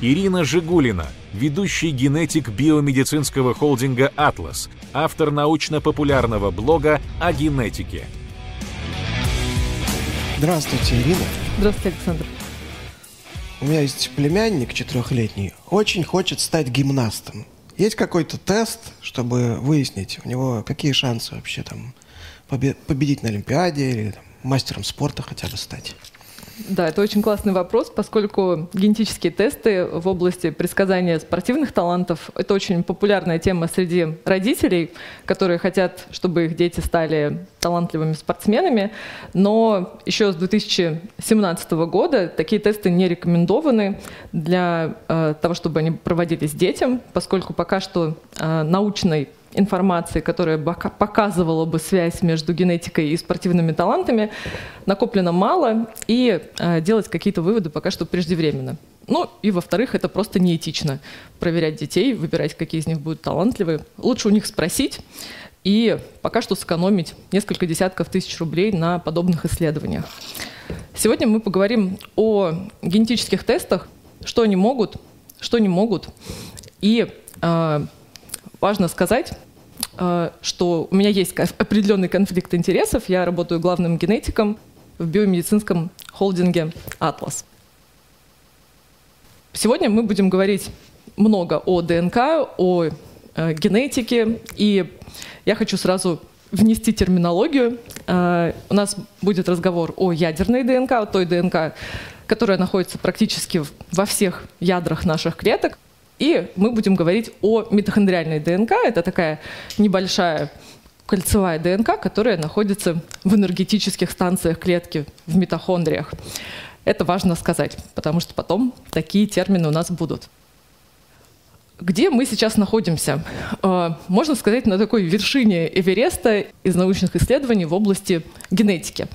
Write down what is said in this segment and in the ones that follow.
Ирина Жигулина, ведущий генетик биомедицинского холдинга «Атлас», автор научно-популярного блога о генетике. Здравствуйте, Ирина. Здравствуйте, Александр. У меня есть племянник четырехлетний, очень хочет стать гимнастом. Есть какой-то тест, чтобы выяснить у него какие шансы вообще там победить на Олимпиаде или там, мастером спорта хотя бы стать? Да, это очень классный вопрос, поскольку генетические тесты в области предсказания спортивных талантов – это очень популярная тема среди родителей, которые хотят, чтобы их дети стали талантливыми спортсменами. Но еще с 2017 года такие тесты не рекомендованы для э, того, чтобы они проводились детям, поскольку пока что э, научной информации, которая показывала бы связь между генетикой и спортивными талантами, накоплено мало, и э, делать какие-то выводы пока что преждевременно. Ну и, во-вторых, это просто неэтично проверять детей, выбирать, какие из них будут талантливые. Лучше у них спросить и пока что сэкономить несколько десятков тысяч рублей на подобных исследованиях. Сегодня мы поговорим о генетических тестах, что они могут, что не могут, и э, важно сказать, что у меня есть определенный конфликт интересов. Я работаю главным генетиком в биомедицинском холдинге «Атлас». Сегодня мы будем говорить много о ДНК, о э, генетике, и я хочу сразу внести терминологию. Э, у нас будет разговор о ядерной ДНК, о той ДНК, которая находится практически во всех ядрах наших клеток. И мы будем говорить о митохондриальной ДНК. Это такая небольшая кольцевая ДНК, которая находится в энергетических станциях клетки, в митохондриях. Это важно сказать, потому что потом такие термины у нас будут. Где мы сейчас находимся? Э, можно сказать, на такой вершине Эвереста из научных исследований в области генетики.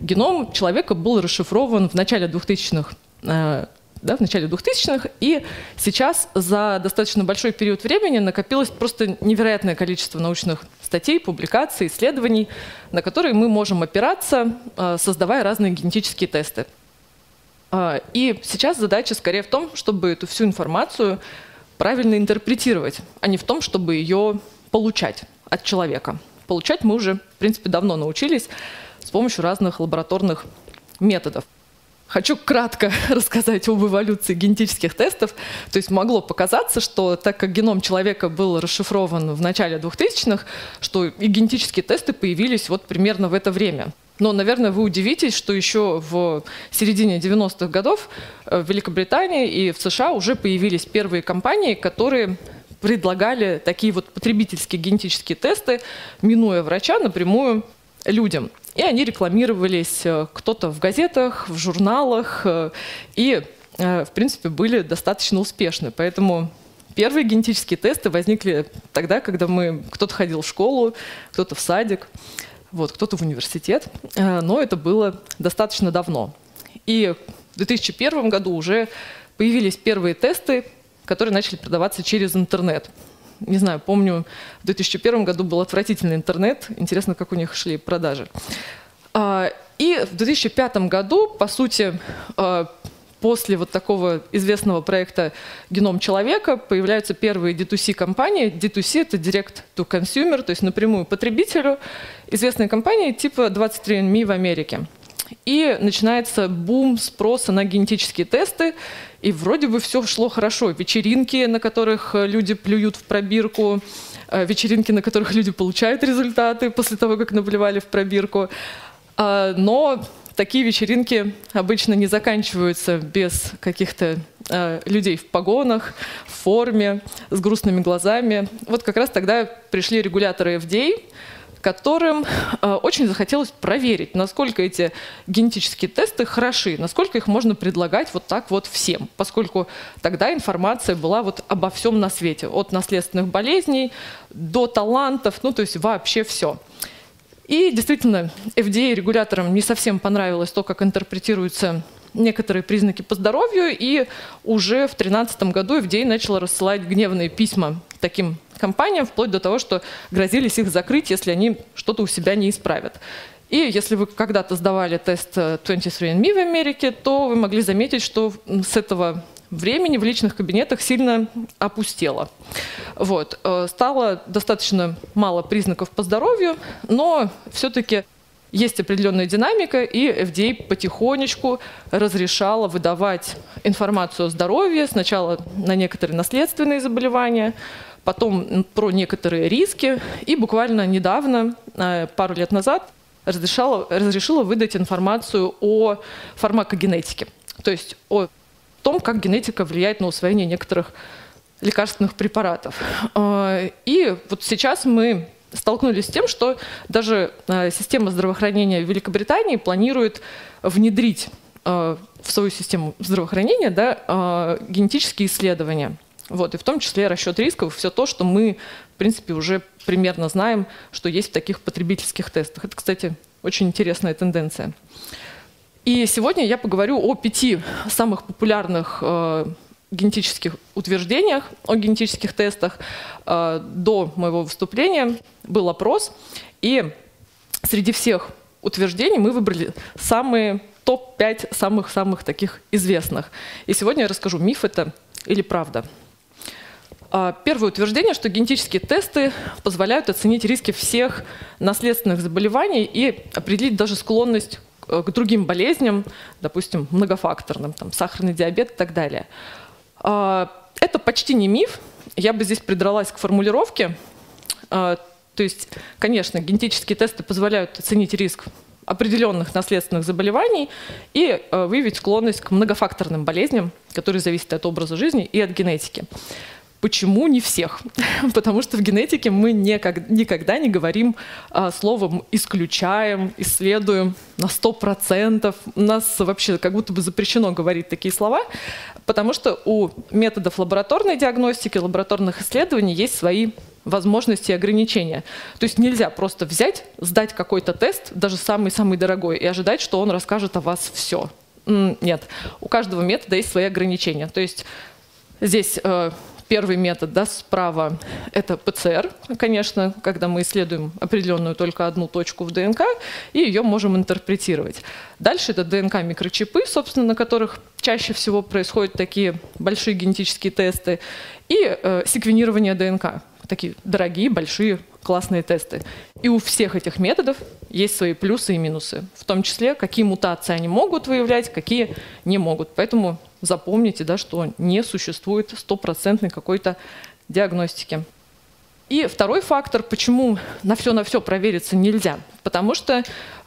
Геном человека был расшифрован в начале 2000-х да, в начале 2000-х, и сейчас за достаточно большой период времени накопилось просто невероятное количество научных статей, публикаций, исследований, на которые мы можем опираться, э, создавая разные генетические тесты. Э, и сейчас задача скорее в том, чтобы эту всю информацию правильно интерпретировать, а не в том, чтобы ее получать от человека. Получать мы уже, в принципе, давно научились с помощью разных лабораторных методов. Хочу кратко рассказать об эволюции генетических тестов. То есть могло показаться, что так как геном человека был расшифрован в начале 2000-х, что и генетические тесты появились вот примерно в это время. Но, наверное, вы удивитесь, что еще в середине 90-х годов э, в Великобритании и в США уже появились первые компании, которые предлагали такие вот потребительские генетические тесты, минуя врача напрямую людям. И они рекламировались э, кто-то в газетах, в журналах, э, и, э, в принципе, были достаточно успешны. Поэтому первые генетические тесты возникли тогда, когда мы кто-то ходил в школу, кто-то в садик, вот, кто-то в университет, но это было достаточно давно. И в 2001 году уже появились первые тесты, которые начали продаваться через интернет не знаю, помню, в 2001 году был отвратительный интернет. Интересно, как у них шли продажи. А, и в 2005 году, по сути, а, после вот такого известного проекта «Геном человека» появляются первые D2C-компании. D2C — это Direct to Consumer, то есть напрямую потребителю. Известные компании типа 23andMe в Америке. И начинается бум спроса на генетические тесты, и вроде бы все шло хорошо. Вечеринки, на которых э, люди плюют в пробирку, э, вечеринки, на которых люди получают результаты после того, как наблевали в пробирку. А, но такие вечеринки обычно не заканчиваются без каких-то э, людей в погонах, в форме, с грустными глазами. Вот как раз тогда пришли регуляторы FDA, которым э, очень захотелось проверить, насколько эти генетические тесты хороши, насколько их можно предлагать вот так вот всем, поскольку тогда информация была вот обо всем на свете, от наследственных болезней до талантов, ну то есть вообще все. И действительно, FDA регуляторам не совсем понравилось то, как интерпретируются некоторые признаки по здоровью, и уже в 2013 году FDA начала рассылать гневные письма таким компаниям, вплоть до того, что грозились их закрыть, если они что-то у себя не исправят. И если вы когда-то сдавали тест 23andMe в Америке, то вы могли заметить, что с этого времени в личных кабинетах сильно опустело. Вот. Э, стало достаточно мало признаков по здоровью, но все-таки есть определенная динамика, и FDA потихонечку разрешала выдавать информацию о здоровье сначала на некоторые наследственные заболевания, потом про некоторые риски, и буквально недавно, э, пару лет назад, разрешала, разрешила выдать информацию о фармакогенетике, то есть о том, как генетика влияет на усвоение некоторых лекарственных препаратов. Э, и вот сейчас мы столкнулись с тем, что даже э, система здравоохранения Великобритании планирует внедрить э, в свою систему здравоохранения да, генетические исследования. Вот, и в том числе расчет рисков, все то, что мы, в принципе, уже примерно знаем, что есть в таких потребительских тестах. Это, кстати, очень интересная тенденция. И сегодня я поговорю о пяти самых популярных э, генетических утверждениях, о генетических тестах. Э, до моего выступления был опрос, и среди всех утверждений мы выбрали самые топ-5 самых-самых таких известных. И сегодня я расскажу, миф это или правда. Э, первое утверждение, что генетические тесты позволяют оценить риски всех наследственных заболеваний и определить даже склонность Э, к другим болезням, допустим, многофакторным, там, сахарный диабет и так далее. А, это почти не миф. Я бы здесь придралась к формулировке. А, то есть, конечно, генетические тесты позволяют оценить риск определенных наследственных заболеваний и э, выявить склонность к многофакторным болезням, которые зависят от образа жизни и от генетики. Почему не всех? Потому что в генетике мы никак, никогда не говорим а, словом «исключаем», «исследуем» на 100%. У нас вообще как будто бы запрещено говорить такие слова, потому что у методов лабораторной диагностики, лабораторных исследований есть свои возможности и ограничения. То есть нельзя просто взять, сдать какой-то тест, даже самый-самый дорогой, и ожидать, что он расскажет о вас все. Нет, у каждого метода есть свои ограничения. То есть здесь э, Первый метод да, справа – это ПЦР, конечно, когда мы исследуем определенную только одну точку в ДНК, и ее можем интерпретировать. Дальше это ДНК-микрочипы, собственно, на которых чаще всего происходят такие большие генетические тесты, и э, секвенирование ДНК, такие дорогие, большие, классные тесты. И у всех этих методов есть свои плюсы и минусы, в том числе, какие мутации они могут выявлять, какие не могут. Поэтому запомните, да, что не существует стопроцентной какой-то диагностики. И второй фактор, почему на все на все провериться нельзя, потому что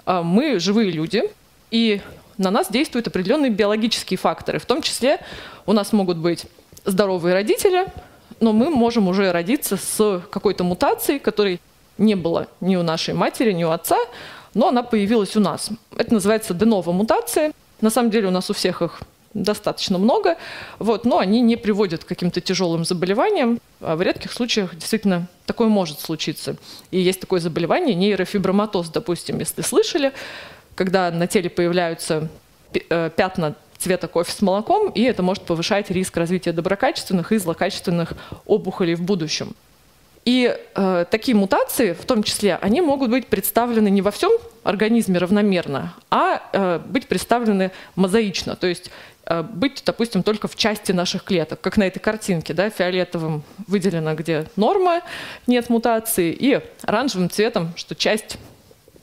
э, мы живые люди, и на нас действуют определенные биологические факторы. В том числе у нас могут быть здоровые родители, но мы можем уже родиться с какой-то мутацией, которой не было ни у нашей матери, ни у отца, но она появилась у нас. Это называется денова мутация. На самом деле у нас у всех их достаточно много, вот, но они не приводят к каким-то тяжелым заболеваниям. А в редких случаях действительно такое может случиться. И есть такое заболевание нейрофиброматоз, допустим, если слышали, когда на теле появляются э, пятна цвета кофе с молоком, и это может повышать риск развития доброкачественных и злокачественных опухолей в будущем. И э, такие мутации, в том числе, они могут быть представлены не во всем организме равномерно, а э, быть представлены мозаично, то есть э, быть, допустим, только в части наших клеток, как на этой картинке, да, фиолетовым выделено, где норма, нет мутации, и оранжевым цветом, что часть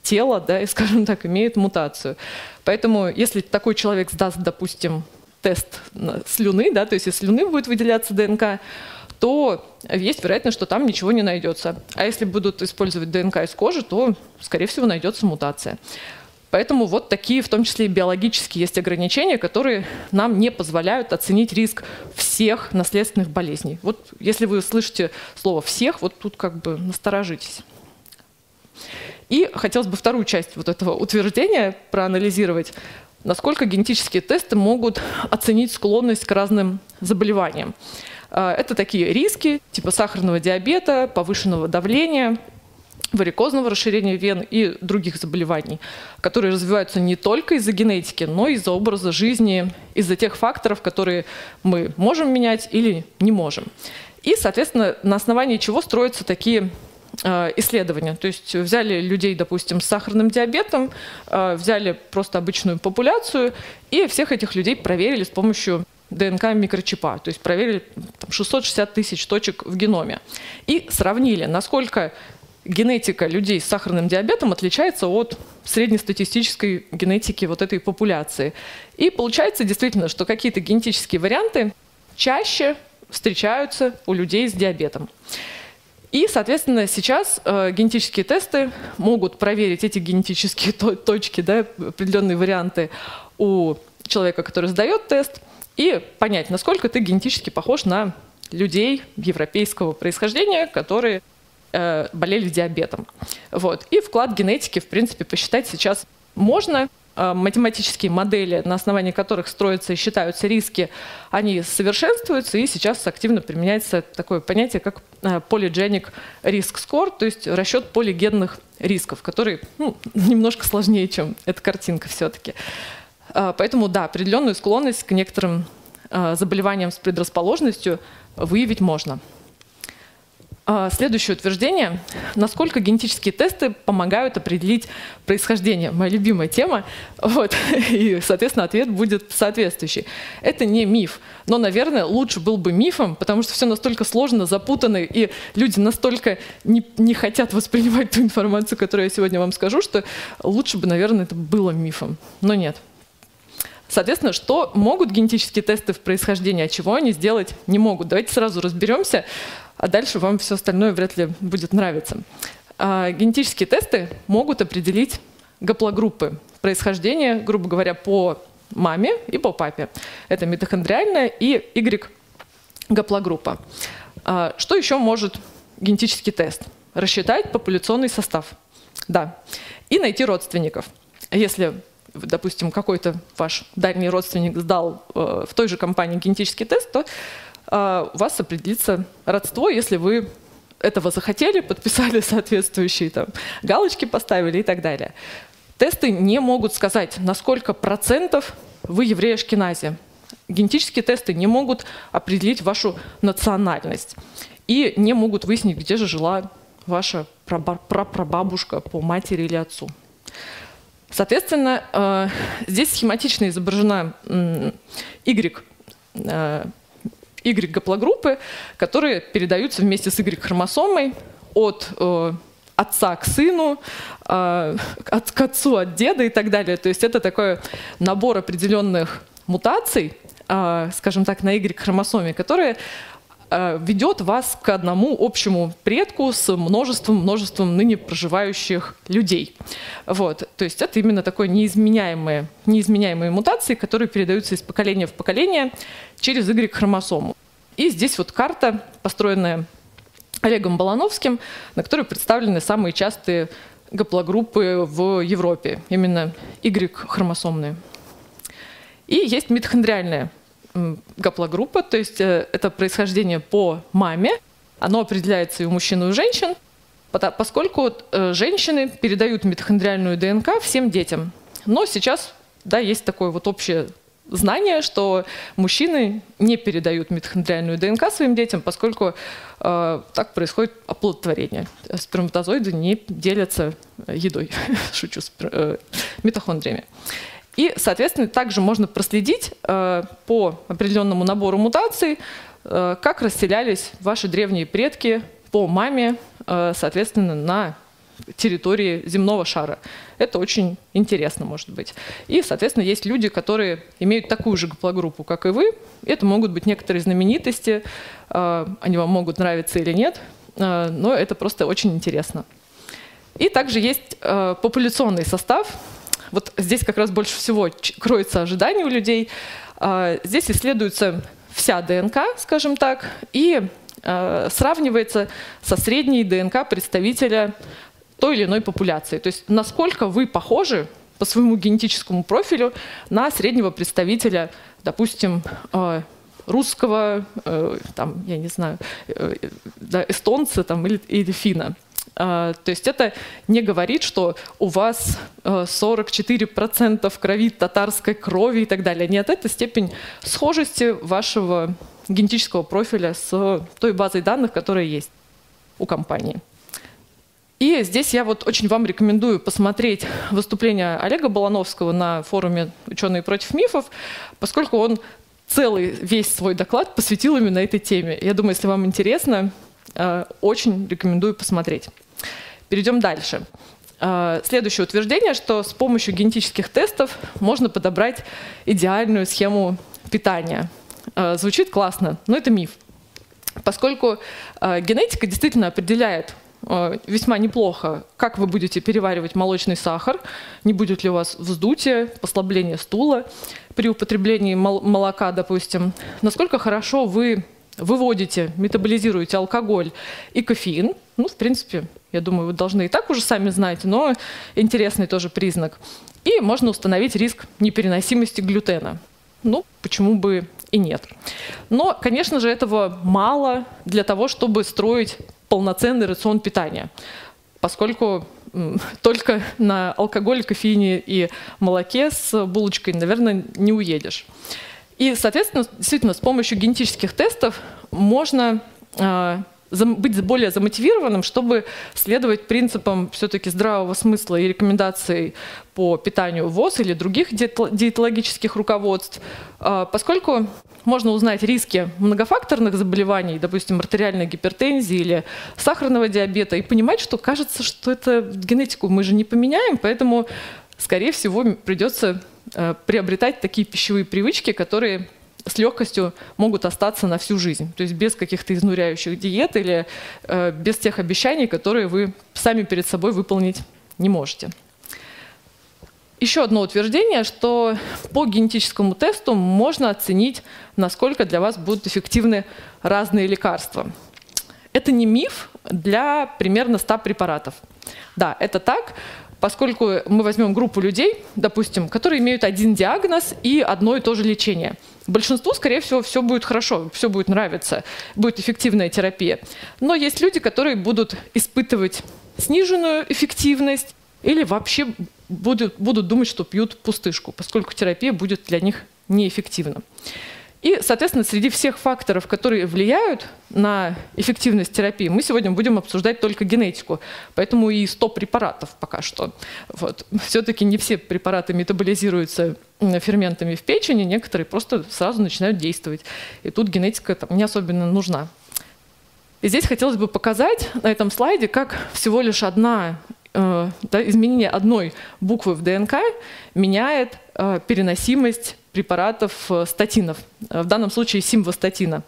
тела, да, и, скажем так, имеет мутацию. Поэтому, если такой человек сдаст, допустим, тест слюны, да, то есть из слюны будет выделяться ДНК, то есть вероятность, что там ничего не найдется. А если будут использовать ДНК из кожи, то, скорее всего, найдется мутация. Поэтому вот такие, в том числе и биологические, есть ограничения, которые нам не позволяют оценить риск всех наследственных болезней. Вот если вы слышите слово «всех», вот тут как бы насторожитесь. И хотелось бы вторую часть вот этого утверждения проанализировать, насколько генетические тесты могут оценить склонность к разным заболеваниям. А, это такие риски типа сахарного диабета, повышенного давления, варикозного расширения вен и других заболеваний, которые развиваются не только из-за генетики, но и из-за образа жизни, из-за тех факторов, которые мы можем менять или не можем. И, соответственно, на основании чего строятся такие исследования. То есть взяли людей, допустим, с сахарным диабетом, а, взяли просто обычную популяцию и всех этих людей проверили с помощью ДНК микрочипа, то есть проверили там, 660 тысяч точек в геноме и сравнили, насколько генетика людей с сахарным диабетом отличается от среднестатистической генетики вот этой популяции. И получается действительно, что какие-то генетические варианты чаще встречаются у людей с диабетом. И, соответственно, сейчас э, генетические тесты могут проверить эти генетические то точки, да, определенные варианты у человека, который сдает тест, и понять, насколько ты генетически похож на людей европейского происхождения, которые э, болели диабетом. Вот. И вклад генетики, в принципе, посчитать сейчас можно. Э, математические модели, на основании которых строятся и считаются риски, они совершенствуются, и сейчас активно применяется такое понятие, как э, polygenic risk score, то есть расчет полигенных рисков, который ну, немножко сложнее, чем эта картинка все-таки. Э, поэтому, да, определенную склонность к некоторым заболеваниям с предрасположенностью выявить можно. А, следующее утверждение. Насколько генетические тесты помогают определить происхождение? Моя любимая тема. Вот. И, соответственно, ответ будет соответствующий. Это не миф. Но, наверное, лучше был бы мифом, потому что все настолько сложно, запутано, и люди настолько не, не хотят воспринимать ту информацию, которую я сегодня вам скажу, что лучше бы, наверное, это было мифом. Но нет. Соответственно, что могут генетические тесты в происхождении, а чего они сделать не могут? Давайте сразу разберемся а дальше вам все остальное вряд ли будет нравиться. А генетические тесты могут определить гаплогруппы происхождения, грубо говоря, по маме и по папе. Это митохондриальная и Y-гаплогруппа. А что еще может генетический тест? Рассчитать популяционный состав. Да. И найти родственников. Если допустим, какой-то ваш дальний родственник сдал э, в той же компании генетический тест, то а, у вас определится родство, если вы этого захотели, подписали соответствующие там, галочки, поставили и так далее. Тесты не могут сказать, на сколько процентов вы еврей Ашкенази. Генетические тесты не могут определить вашу национальность и не могут выяснить, где же жила ваша прапрабабушка по матери или отцу. Соответственно, э, здесь схематично изображена Y э, Y-гаплогруппы, которые передаются вместе с Y-хромосомой от э, отца к сыну, э, от, к отцу от деда и так далее. То есть это такой набор определенных мутаций, э, скажем так, на Y-хромосоме, которые ведет вас к одному общему предку с множеством, множеством ныне проживающих людей. Вот. То есть это именно такое неизменяемые, неизменяемые мутации, которые передаются из поколения в поколение через Y-хромосому. И здесь вот карта, построенная Олегом Балановским, на которой представлены самые частые гаплогруппы в Европе, именно Y-хромосомные. И есть митохондриальная гаплогруппа, то есть э, это происхождение по маме, оно определяется и у мужчин, и у женщин, поскольку э, женщины передают митохондриальную ДНК всем детям. Но сейчас да, есть такое вот общее знание, что мужчины не передают митохондриальную ДНК своим детям, поскольку э, так происходит оплодотворение. Сперматозоиды не делятся едой, шучу, э, митохондриями. И, соответственно, также можно проследить э, по определенному набору мутаций, э, как расселялись ваши древние предки по маме, э, соответственно, на территории земного шара. Это очень интересно, может быть. И, соответственно, есть люди, которые имеют такую же гаплогруппу, как и вы. Это могут быть некоторые знаменитости, они вам могут нравиться или нет, но это просто очень интересно. И также есть популяционный состав. Вот здесь как раз больше всего кроется ожидание у людей. Здесь исследуется вся ДНК, скажем так, и сравнивается со средней ДНК представителя той или иной популяции. То есть насколько вы похожи по своему генетическому профилю на среднего представителя, допустим, э, русского, э, там, я не знаю, э, да, эстонца там, или, или финна. То есть это не говорит, что у вас 44% крови татарской крови и так далее. Нет, это степень схожести вашего генетического профиля с той базой данных, которая есть у компании. И здесь я вот очень вам рекомендую посмотреть выступление Олега Балановского на форуме «Ученые против мифов», поскольку он целый весь свой доклад посвятил именно этой теме. Я думаю, если вам интересно, э, очень рекомендую посмотреть. Перейдем дальше. Э, следующее утверждение, что с помощью генетических тестов можно подобрать идеальную схему питания. Э, звучит классно, но это миф. Поскольку генетика действительно определяет весьма неплохо, как вы будете переваривать молочный сахар, не будет ли у вас вздутие, послабление стула, при употреблении молока, допустим, насколько хорошо вы выводите, метаболизируете алкоголь и кофеин. Ну, в принципе, я думаю, вы должны и так уже сами знать, но интересный тоже признак. И можно установить риск непереносимости глютена. Ну, почему бы и нет. Но, конечно же, этого мало для того, чтобы строить полноценный рацион питания, поскольку только на алкоголе, кофеине и молоке с булочкой, наверное, не уедешь. И, соответственно, действительно, с помощью генетических тестов можно а, быть более замотивированным, чтобы следовать принципам все-таки здравого смысла и рекомендаций по питанию ВОЗ или других диетологических руководств, а, поскольку можно узнать риски многофакторных заболеваний, допустим, артериальной гипертензии или сахарного диабета, и понимать, что кажется, что это генетику мы же не поменяем, поэтому, скорее всего, придется а, приобретать такие пищевые привычки, которые с легкостью могут остаться на всю жизнь. То есть без каких-то изнуряющих диет или э, без тех обещаний, которые вы сами перед собой выполнить не можете. Еще одно утверждение, что по генетическому тесту можно оценить, насколько для вас будут эффективны разные лекарства. Это не миф для примерно 100 препаратов. Да, это так, поскольку мы возьмем группу людей, допустим, которые имеют один диагноз и одно и то же лечение. Большинству, скорее всего, все будет хорошо, все будет нравиться, будет эффективная терапия. Но есть люди, которые будут испытывать сниженную эффективность или вообще будут, будут думать, что пьют пустышку, поскольку терапия будет для них неэффективна. И, соответственно, среди всех факторов, которые влияют на эффективность терапии, мы сегодня будем обсуждать только генетику. Поэтому и 100 препаратов пока что. Вот. Все-таки не все препараты метаболизируются ферментами в печени, некоторые просто сразу начинают действовать. И тут генетика там, не особенно нужна. И здесь хотелось бы показать на этом слайде, как всего лишь одна да, изменение одной буквы в ДНК меняет э, переносимость препаратов э, статинов, э, в данном случае симвостатина.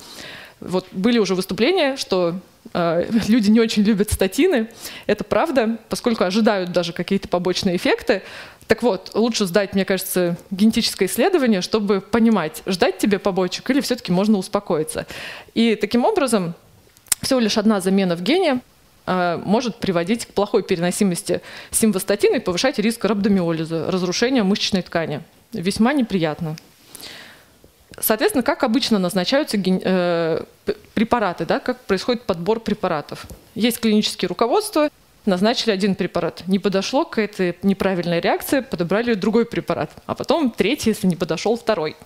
Вот были уже выступления, что э, люди не очень любят статины. Это правда, поскольку ожидают даже какие-то побочные эффекты. Так вот, лучше сдать, мне кажется, генетическое исследование, чтобы понимать, ждать тебе побочек или все-таки можно успокоиться. И таким образом всего лишь одна замена в гене э, может приводить к плохой переносимости симвостатина и повышать риск рhabdomиолиза, разрушения мышечной ткани весьма неприятно. Соответственно, как обычно назначаются э, препараты, да, как происходит подбор препаратов. Есть клинические руководства, назначили один препарат. Не подошло к этой неправильной реакции, подобрали другой препарат. А потом третий, если не подошел, второй.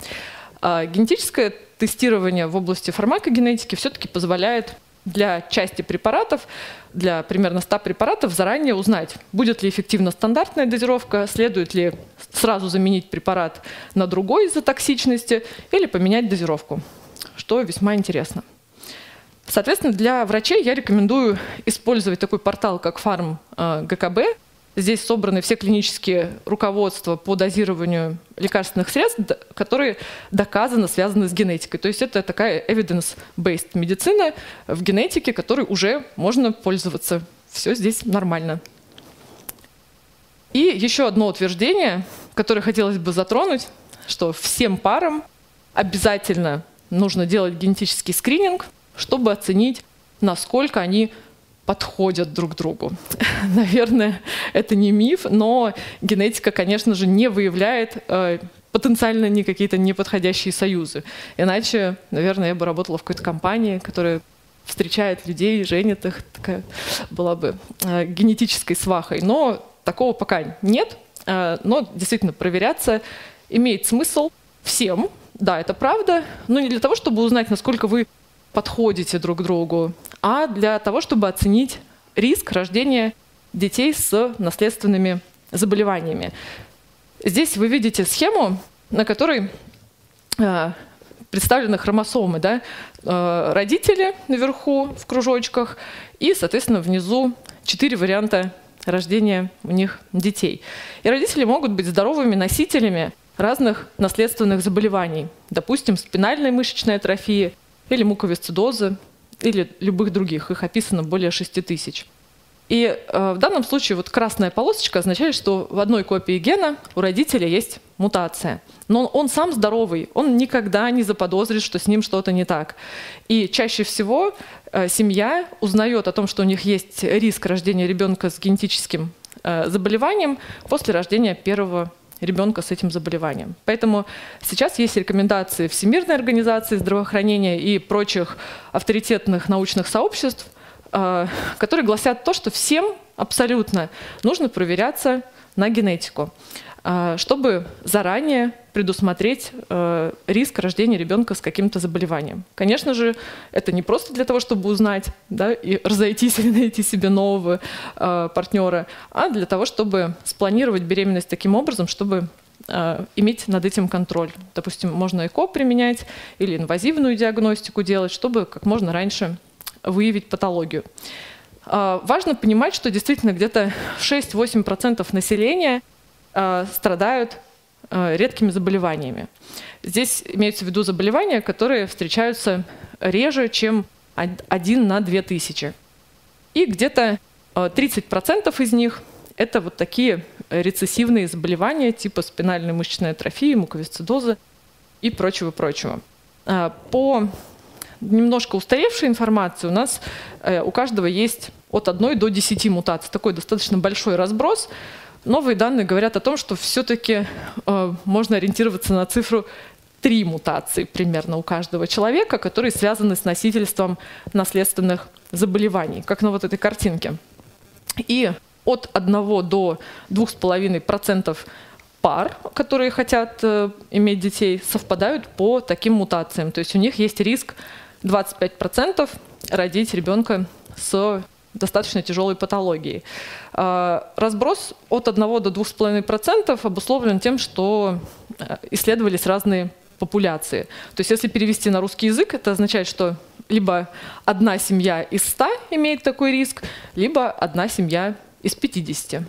А генетическое тестирование в области фармакогенетики все-таки позволяет для части препаратов, для примерно 100 препаратов заранее узнать, будет ли эффективна стандартная дозировка, следует ли сразу заменить препарат на другой из-за токсичности или поменять дозировку, что весьма интересно. Соответственно, для врачей я рекомендую использовать такой портал, как Фарм э, ГКБ, Здесь собраны все клинические руководства по дозированию лекарственных средств, которые доказанно связаны с генетикой. То есть это такая evidence-based медицина в генетике, которой уже можно пользоваться. Все здесь нормально. И еще одно утверждение, которое хотелось бы затронуть, что всем парам обязательно нужно делать генетический скрининг, чтобы оценить, насколько они подходят друг другу. Наверное, это не миф, но генетика, конечно же, не выявляет э, потенциально не какие-то неподходящие союзы. Иначе, наверное, я бы работала в какой-то компании, которая встречает людей, женит их, такая была бы э, генетической свахой. Но такого пока нет, э, но действительно проверяться имеет смысл всем. Да, это правда, но не для того, чтобы узнать, насколько вы подходите друг другу, а для того, чтобы оценить риск рождения детей с наследственными заболеваниями. Здесь вы видите схему, на которой э, представлены хромосомы, да, э, родители наверху в кружочках и, соответственно, внизу четыре варианта рождения у них детей. И родители могут быть здоровыми носителями разных наследственных заболеваний, допустим, спинальной мышечной атрофии или муковисцидозы, или любых других. Их описано более 6 тысяч. И э, в данном случае вот красная полосочка означает, что в одной копии гена у родителя есть мутация. Но он сам здоровый, он никогда не заподозрит, что с ним что-то не так. И чаще всего э, семья узнает о том, что у них есть риск рождения ребенка с генетическим э, заболеванием после рождения первого ребенка с этим заболеванием. Поэтому сейчас есть рекомендации Всемирной организации здравоохранения и прочих авторитетных научных сообществ, э, которые гласят то, что всем абсолютно нужно проверяться на генетику, чтобы заранее предусмотреть э, риск рождения ребенка с каким-то заболеванием. Конечно же, это не просто для того, чтобы узнать да, и разойтись или найти себе нового э, партнера, а для того, чтобы спланировать беременность таким образом, чтобы э, иметь над этим контроль. Допустим, можно ЭКО применять или инвазивную диагностику делать, чтобы как можно раньше выявить патологию. Важно понимать, что действительно где-то 6-8% населения страдают Э, редкими заболеваниями. Здесь имеются в виду заболевания, которые встречаются реже, чем один на две тысячи. И где-то 30% э, из них – это вот такие рецессивные заболевания типа спинальной мышечной атрофии, муковисцидоза и прочего-прочего. Э, по немножко устаревшей информации у нас у каждого есть от 1 до 10 мутаций. Такой достаточно большой разброс – Новые данные говорят о том, что все-таки э, можно ориентироваться на цифру три мутации примерно у каждого человека, которые связаны с носительством наследственных заболеваний, как на вот этой картинке. И от 1 до 2,5% пар, которые хотят э, иметь детей, совпадают по таким мутациям. То есть у них есть риск 25% родить ребенка с достаточно тяжелой патологией. А, разброс от 1 до 2,5% обусловлен тем, что э, исследовались разные популяции. То есть если перевести на русский язык, это означает, что либо одна семья из 100 имеет такой риск, либо одна семья из 50,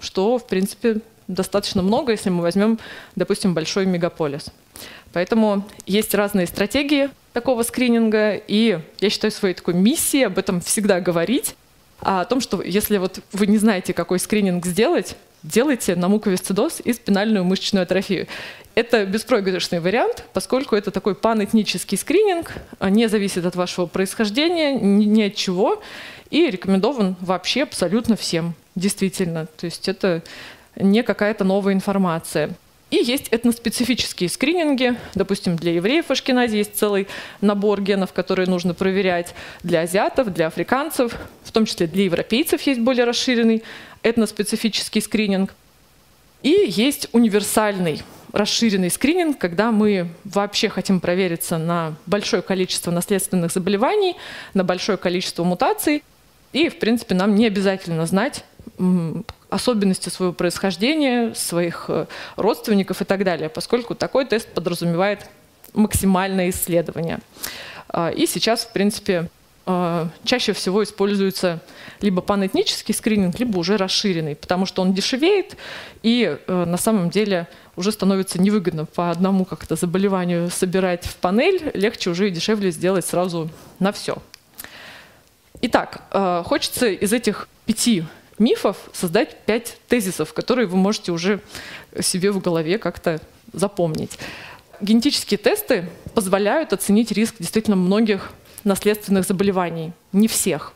что, в принципе, достаточно много, если мы возьмем, допустим, большой мегаполис. Поэтому есть разные стратегии такого скрининга, и я считаю своей такой миссией об этом всегда говорить, о том, что если вот вы не знаете, какой скрининг сделать, делайте на муковисцидоз и спинальную мышечную атрофию. Это беспроигрышный вариант, поскольку это такой панэтнический скрининг, а не зависит от вашего происхождения, ни, ни от чего, и рекомендован вообще абсолютно всем, действительно. То есть это не какая-то новая информация. И есть этноспецифические скрининги. Допустим, для евреев в Ашкеназе есть целый набор генов, которые нужно проверять. Для азиатов, для африканцев, в том числе для европейцев есть более расширенный этноспецифический скрининг. И есть универсальный расширенный скрининг, когда мы вообще хотим провериться на большое количество наследственных заболеваний, на большое количество мутаций. И, в принципе, нам не обязательно знать, особенности своего происхождения, своих э, родственников и так далее, поскольку такой тест подразумевает максимальное исследование. А, и сейчас, в принципе, а, чаще всего используется либо панэтнический скрининг, либо уже расширенный, потому что он дешевеет и э, на самом деле уже становится невыгодно по одному как-то заболеванию собирать в панель, легче уже и дешевле сделать сразу на все. Итак, э, хочется из этих пяти мифов создать пять тезисов, которые вы можете уже себе в голове как-то запомнить. Генетические тесты позволяют оценить риск действительно многих наследственных заболеваний, не всех,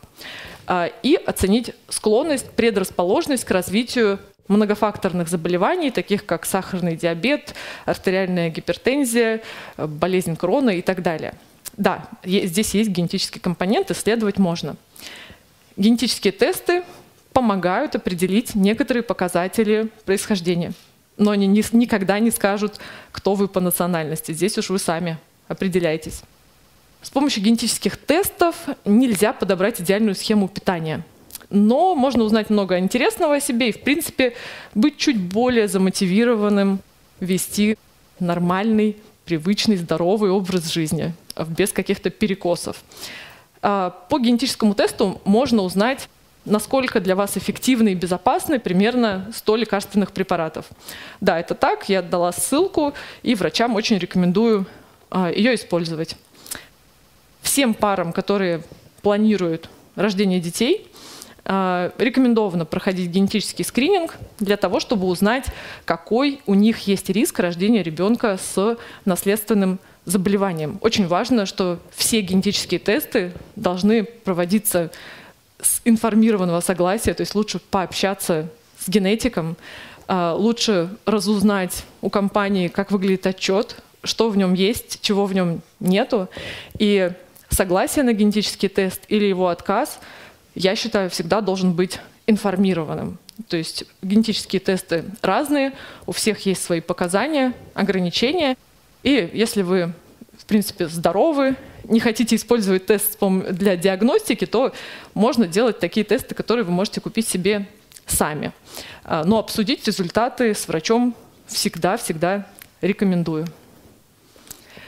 а, и оценить склонность, предрасположенность к развитию многофакторных заболеваний, таких как сахарный диабет, артериальная гипертензия, болезнь крона и так далее. Да, здесь есть генетический компонент, исследовать можно. Генетические тесты помогают определить некоторые показатели происхождения. Но они не, никогда не скажут, кто вы по национальности. Здесь уж вы сами определяетесь. С помощью генетических тестов нельзя подобрать идеальную схему питания. Но можно узнать много интересного о себе и, в принципе, быть чуть более замотивированным вести нормальный, привычный, здоровый образ жизни, без каких-то перекосов. А, по генетическому тесту можно узнать, насколько для вас эффективны и безопасны примерно 100 лекарственных препаратов. Да, это так, я дала ссылку, и врачам очень рекомендую а, ее использовать. Всем парам, которые планируют рождение детей, а, рекомендовано проходить генетический скрининг для того, чтобы узнать, какой у них есть риск рождения ребенка с наследственным заболеванием. Очень важно, что все генетические тесты должны проводиться с информированного согласия, то есть лучше пообщаться с генетиком, а, лучше разузнать у компании, как выглядит отчет, что в нем есть, чего в нем нету. И согласие на генетический тест или его отказ, я считаю, всегда должен быть информированным. То есть генетические тесты разные, у всех есть свои показания, ограничения. И если вы, в принципе, здоровы, не хотите использовать тест для диагностики, то можно делать такие тесты, которые вы можете купить себе сами. А, но обсудить результаты с врачом всегда-всегда рекомендую.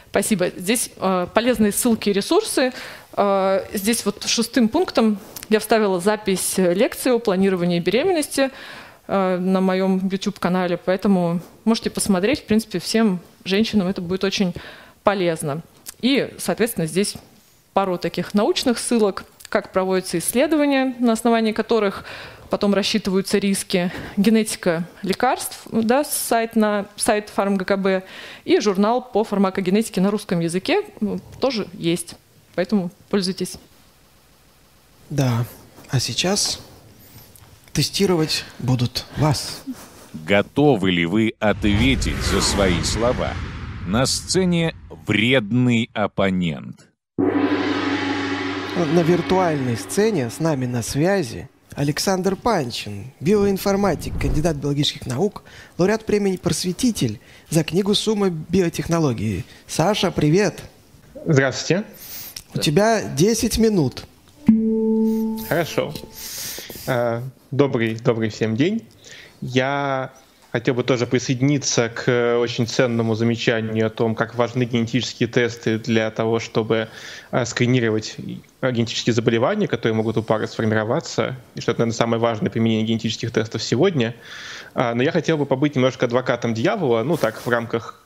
Спасибо. Здесь э, полезные ссылки и ресурсы. Э, здесь вот шестым пунктом я вставила запись лекции о планировании беременности на моем YouTube-канале, поэтому можете посмотреть. В принципе, всем женщинам это будет очень полезно. И, соответственно, здесь пару таких научных ссылок, как проводятся исследования, на основании которых потом рассчитываются риски, генетика лекарств, да, сайт на сайт ФармГКБ, и журнал по фармакогенетике на русском языке ну, тоже есть. Поэтому пользуйтесь. Да, а сейчас тестировать будут вас. Готовы ли вы ответить за свои слова? На сцене вредный оппонент. На виртуальной сцене с нами на связи Александр Панчин, биоинформатик, кандидат биологических наук, лауреат премии «Просветитель» за книгу «Сумма биотехнологии». Саша, привет! Здравствуйте. У тебя 10 минут. Хорошо. Э, добрый, добрый всем день. Я хотел бы тоже присоединиться к э, очень ценному замечанию о том, как важны генетические тесты для того, чтобы э, скринировать генетические заболевания, которые могут у пары сформироваться, и что это, наверное, самое важное применение генетических тестов сегодня. А, но я хотел бы побыть немножко адвокатом дьявола, ну так, в рамках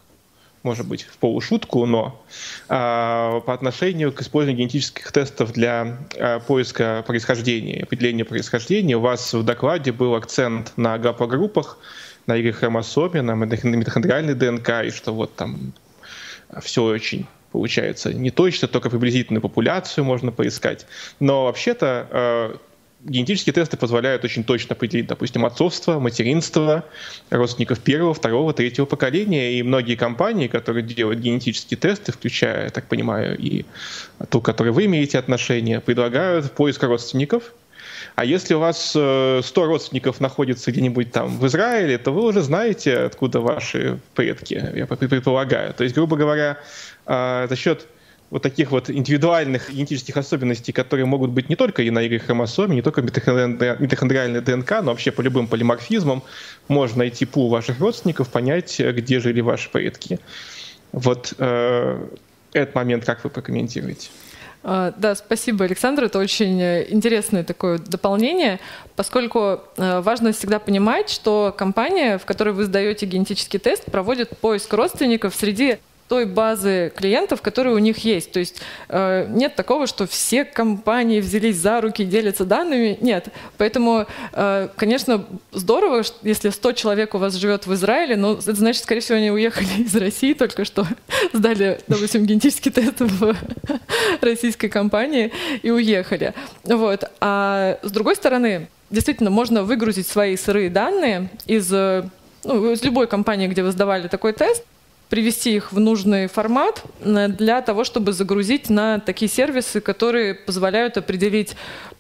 может быть, в полушутку, но э, по отношению к использованию генетических тестов для э, поиска происхождения, определения происхождения, у вас в докладе был акцент на гапогруппах, на Y-хромосоме, на митохондриальной ДНК, и что вот там все очень получается не точно, только приблизительную популяцию можно поискать. Но вообще-то э, генетические тесты позволяют очень точно определить, допустим, отцовство, материнство родственников первого, второго, третьего поколения. И многие компании, которые делают генетические тесты, включая, я так понимаю, и ту, которой вы имеете отношение, предлагают поиск родственников – а если у вас 100 э, родственников находится где-нибудь там в Израиле, то вы уже знаете, откуда ваши предки, я предполагаю. То есть, грубо говоря, а, за счет вот таких вот индивидуальных генетических особенностей, которые могут быть не только и на Y-хромосоме, не только митохондриальной ДНК, но вообще по любым полиморфизмам, можно найти пул ваших родственников, понять, где жили ваши предки. Вот э, этот момент как вы прокомментируете? А, да, спасибо, Александр. Это очень э, интересное такое дополнение, поскольку э, важно всегда понимать, что компания, в которой вы сдаете генетический тест, проводит поиск родственников среди той базы клиентов, которые у них есть. То есть э, нет такого, что все компании взялись за руки делятся данными. Нет. Поэтому, э, конечно, здорово, если 100 человек у вас живет в Израиле, но это значит, скорее всего, они уехали из России только что, сдали, допустим, генетический тест в российской компании и уехали. Вот. А с другой стороны, действительно, можно выгрузить свои сырые данные из, э, ну, из любой компании, где вы сдавали такой тест, привести их в нужный формат э, для того, чтобы загрузить на такие сервисы, которые позволяют определить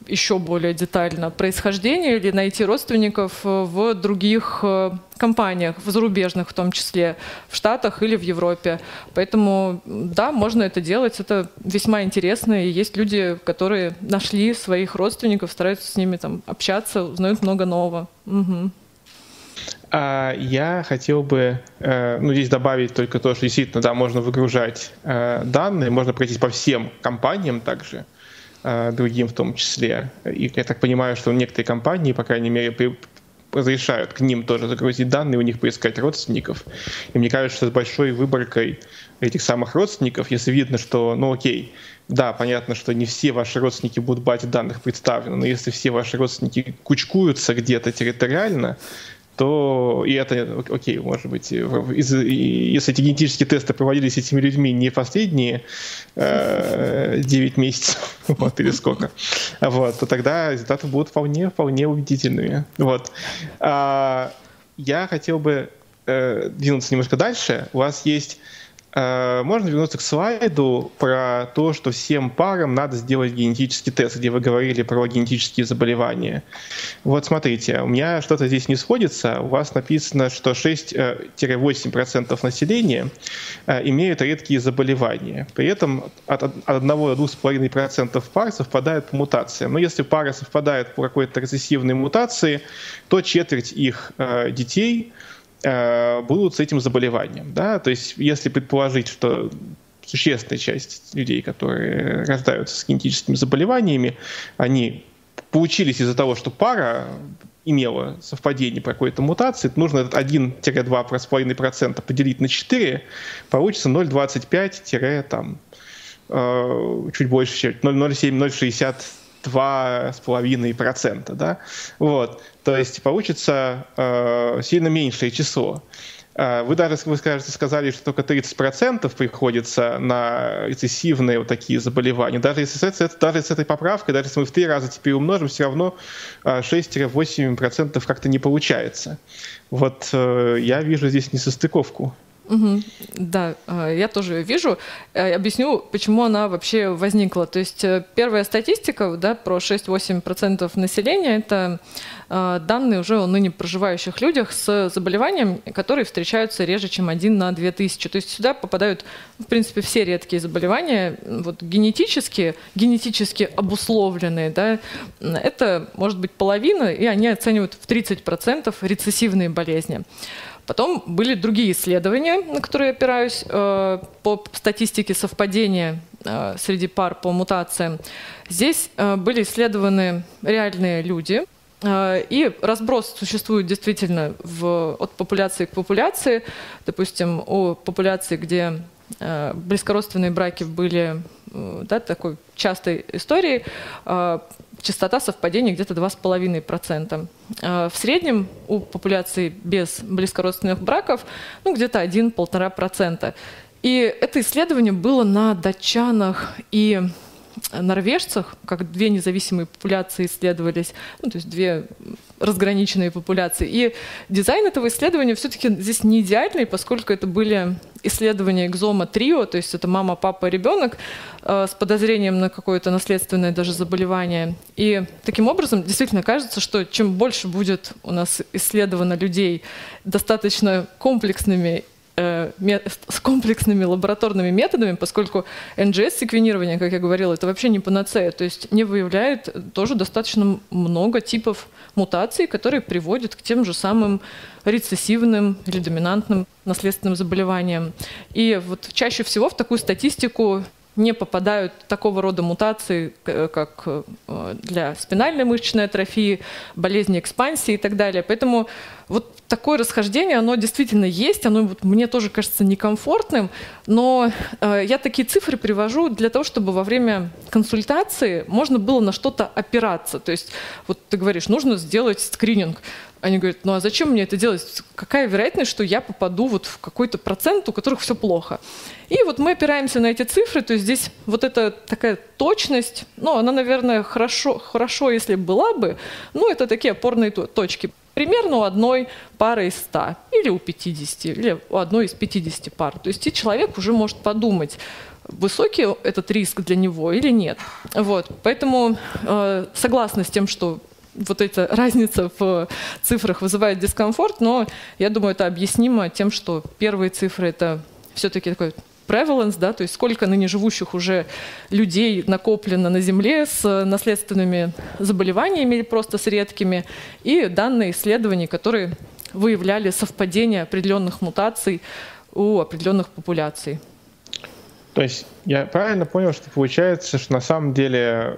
еще более детально происхождение или найти родственников э, в других э, компаниях, в зарубежных в том числе, в Штатах или в Европе. Поэтому, да, можно это делать, это весьма интересно, и есть люди, которые нашли своих родственников, стараются с ними там общаться, узнают много нового. Угу. А я хотел бы э, ну, здесь добавить только то, что действительно да, можно выгружать э, данные, можно пройтись по всем компаниям также, э, другим в том числе. И я так понимаю, что некоторые компании, по крайней мере, разрешают к ним тоже загрузить данные, у них поискать родственников. И мне кажется, что с большой выборкой этих самых родственников, если видно, что, ну окей, да, понятно, что не все ваши родственники будут в базе данных представлены, но если все ваши родственники кучкуются где-то территориально, то и это, окей, может быть, из, если эти генетические тесты проводились этими людьми не последние э, 9 месяцев, вот, или сколько, вот, то тогда результаты будут вполне, вполне убедительными. Вот. А, я хотел бы э, двинуться немножко дальше. У вас есть можно вернуться к слайду про то, что всем парам надо сделать генетический тест, где вы говорили про генетические заболевания. Вот смотрите, у меня что-то здесь не сходится. У вас написано, что 6-8% населения э, имеют редкие заболевания. При этом от 1 до 2,5% пар совпадают по мутациям. Но если пара совпадает по какой-то рецессивной мутации, то четверть их э, детей – Э, будут с этим заболеванием. Да? То есть если предположить, что существенная часть людей, которые рождаются с генетическими заболеваниями, они получились из-за того, что пара имела совпадение по какой-то мутации, нужно этот 1-2,5% поделить на 4, получится 0,25 там э, чуть больше, 0,07-0,60 2,5%. Да? Вот. То есть получится э, сильно меньшее число. Э, вы даже, вы скажете, сказали, что только 30% приходится на рецессивные вот такие заболевания. Даже если, с, даже с этой поправкой, даже если мы в три раза теперь умножим, все равно 6-8% э, как-то не получается. Вот э, я вижу здесь несостыковку. Угу. Да, а, я тоже вижу. Э, объясню, почему она вообще возникла. То есть э, первая статистика да, про 6-8% населения – это а, данные уже о ныне проживающих людях с заболеванием, которые встречаются реже, чем один на 2000. То есть сюда попадают, в принципе, все редкие заболевания, вот генетически, генетически обусловленные. Да, это может быть половина, и они оценивают в 30% рецессивные болезни. Потом были другие исследования, на которые я опираюсь э, по статистике совпадения э, среди пар по мутациям. Здесь э, были исследованы реальные люди, и разброс существует действительно в, от популяции к популяции. Допустим, у популяции, где близкородственные браки были да, такой частой историей, частота совпадения где-то 2,5%. А, в среднем у популяции без близкородственных браков ну, где-то 1-1,5%. И это исследование было на датчанах и норвежцах, как две независимые популяции исследовались, ну, то есть две разграниченные популяции. И дизайн этого исследования все-таки здесь не идеальный, поскольку это были исследования экзома трио, то есть это мама, папа, ребенок э, с подозрением на какое-то наследственное даже заболевание. И таким образом действительно кажется, что чем больше будет у нас исследовано людей достаточно комплексными с комплексными лабораторными методами, поскольку NGS-секвенирование, как я говорила, это вообще не панацея, то есть не выявляет тоже достаточно много типов мутаций, которые приводят к тем же самым рецессивным или доминантным наследственным заболеваниям. И вот чаще всего в такую статистику не попадают такого рода мутации, как э, для спинальной мышечной атрофии, болезни экспансии и так далее. Поэтому вот такое расхождение, оно действительно есть, оно вот мне тоже кажется некомфортным, но э, я такие цифры привожу для того, чтобы во время консультации можно было на что-то опираться. То есть вот ты говоришь, нужно сделать скрининг. Они говорят, ну а зачем мне это делать? Какая вероятность, что я попаду вот в какой-то процент, у которых все плохо? И вот мы опираемся на эти цифры, то есть здесь вот эта такая точность, ну она, наверное, хорошо, хорошо если была бы, ну это такие опорные точки. Примерно у одной пары из 100, или у 50, или у одной из 50 пар. То есть и человек уже может подумать, высокий этот риск для него или нет. Вот. Поэтому э, согласна с тем, что вот эта разница в цифрах вызывает дискомфорт, но я думаю, это объяснимо тем, что первые цифры это все-таки такой prevalence, да, то есть сколько ныне живущих уже людей накоплено на Земле с наследственными заболеваниями или просто с редкими, и данные исследований, которые выявляли совпадение определенных мутаций у определенных популяций. То есть я правильно понял, что получается, что на самом деле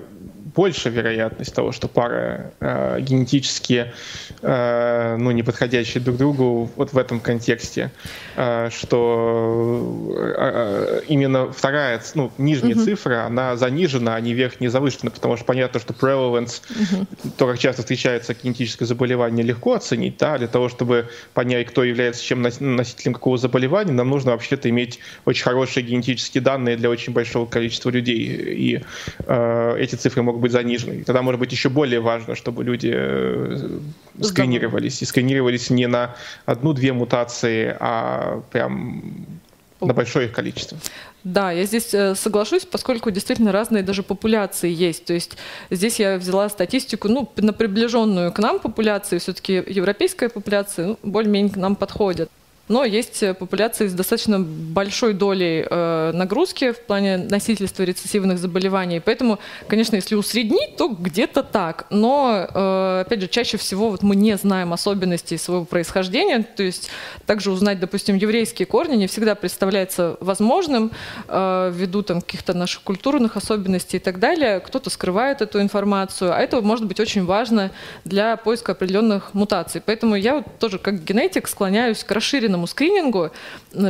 больше вероятность того, что пары э, генетически э, ну, не подходящие друг другу вот в этом контексте, э, что э, э именно вторая, ну, нижняя uh-huh. цифра, она занижена, а не верхняя завышена, потому что понятно, что prevalence, uh-huh. то, как часто встречается генетическое заболевание, легко оценить, да, для того, чтобы понять, кто является чем носителем какого заболевания, нам нужно вообще-то иметь очень хорошие генетические данные для очень большого количества людей, и э, эти цифры могут быть занижены. Тогда, может быть, еще более важно, чтобы люди э, сканировались. И сканировались не на одну-две мутации, а прям на большое их количество. Да, я здесь э, соглашусь, поскольку действительно разные даже популяции есть. То есть здесь я взяла статистику, ну, на приближенную к нам популяции, все-таки европейская популяция ну, более-менее к нам подходит но есть э, популяции с достаточно большой долей э, нагрузки в плане носительства рецессивных заболеваний. Поэтому, конечно, если усреднить, то где-то так. Но, э, опять же, чаще всего вот мы не знаем особенностей своего происхождения. То есть также узнать, допустим, еврейские корни не всегда представляется возможным э, ввиду там, каких-то наших культурных особенностей и так далее. Кто-то скрывает эту информацию, а это может быть очень важно для поиска определенных мутаций. Поэтому я вот тоже как генетик склоняюсь к расширенному длительному скринингу,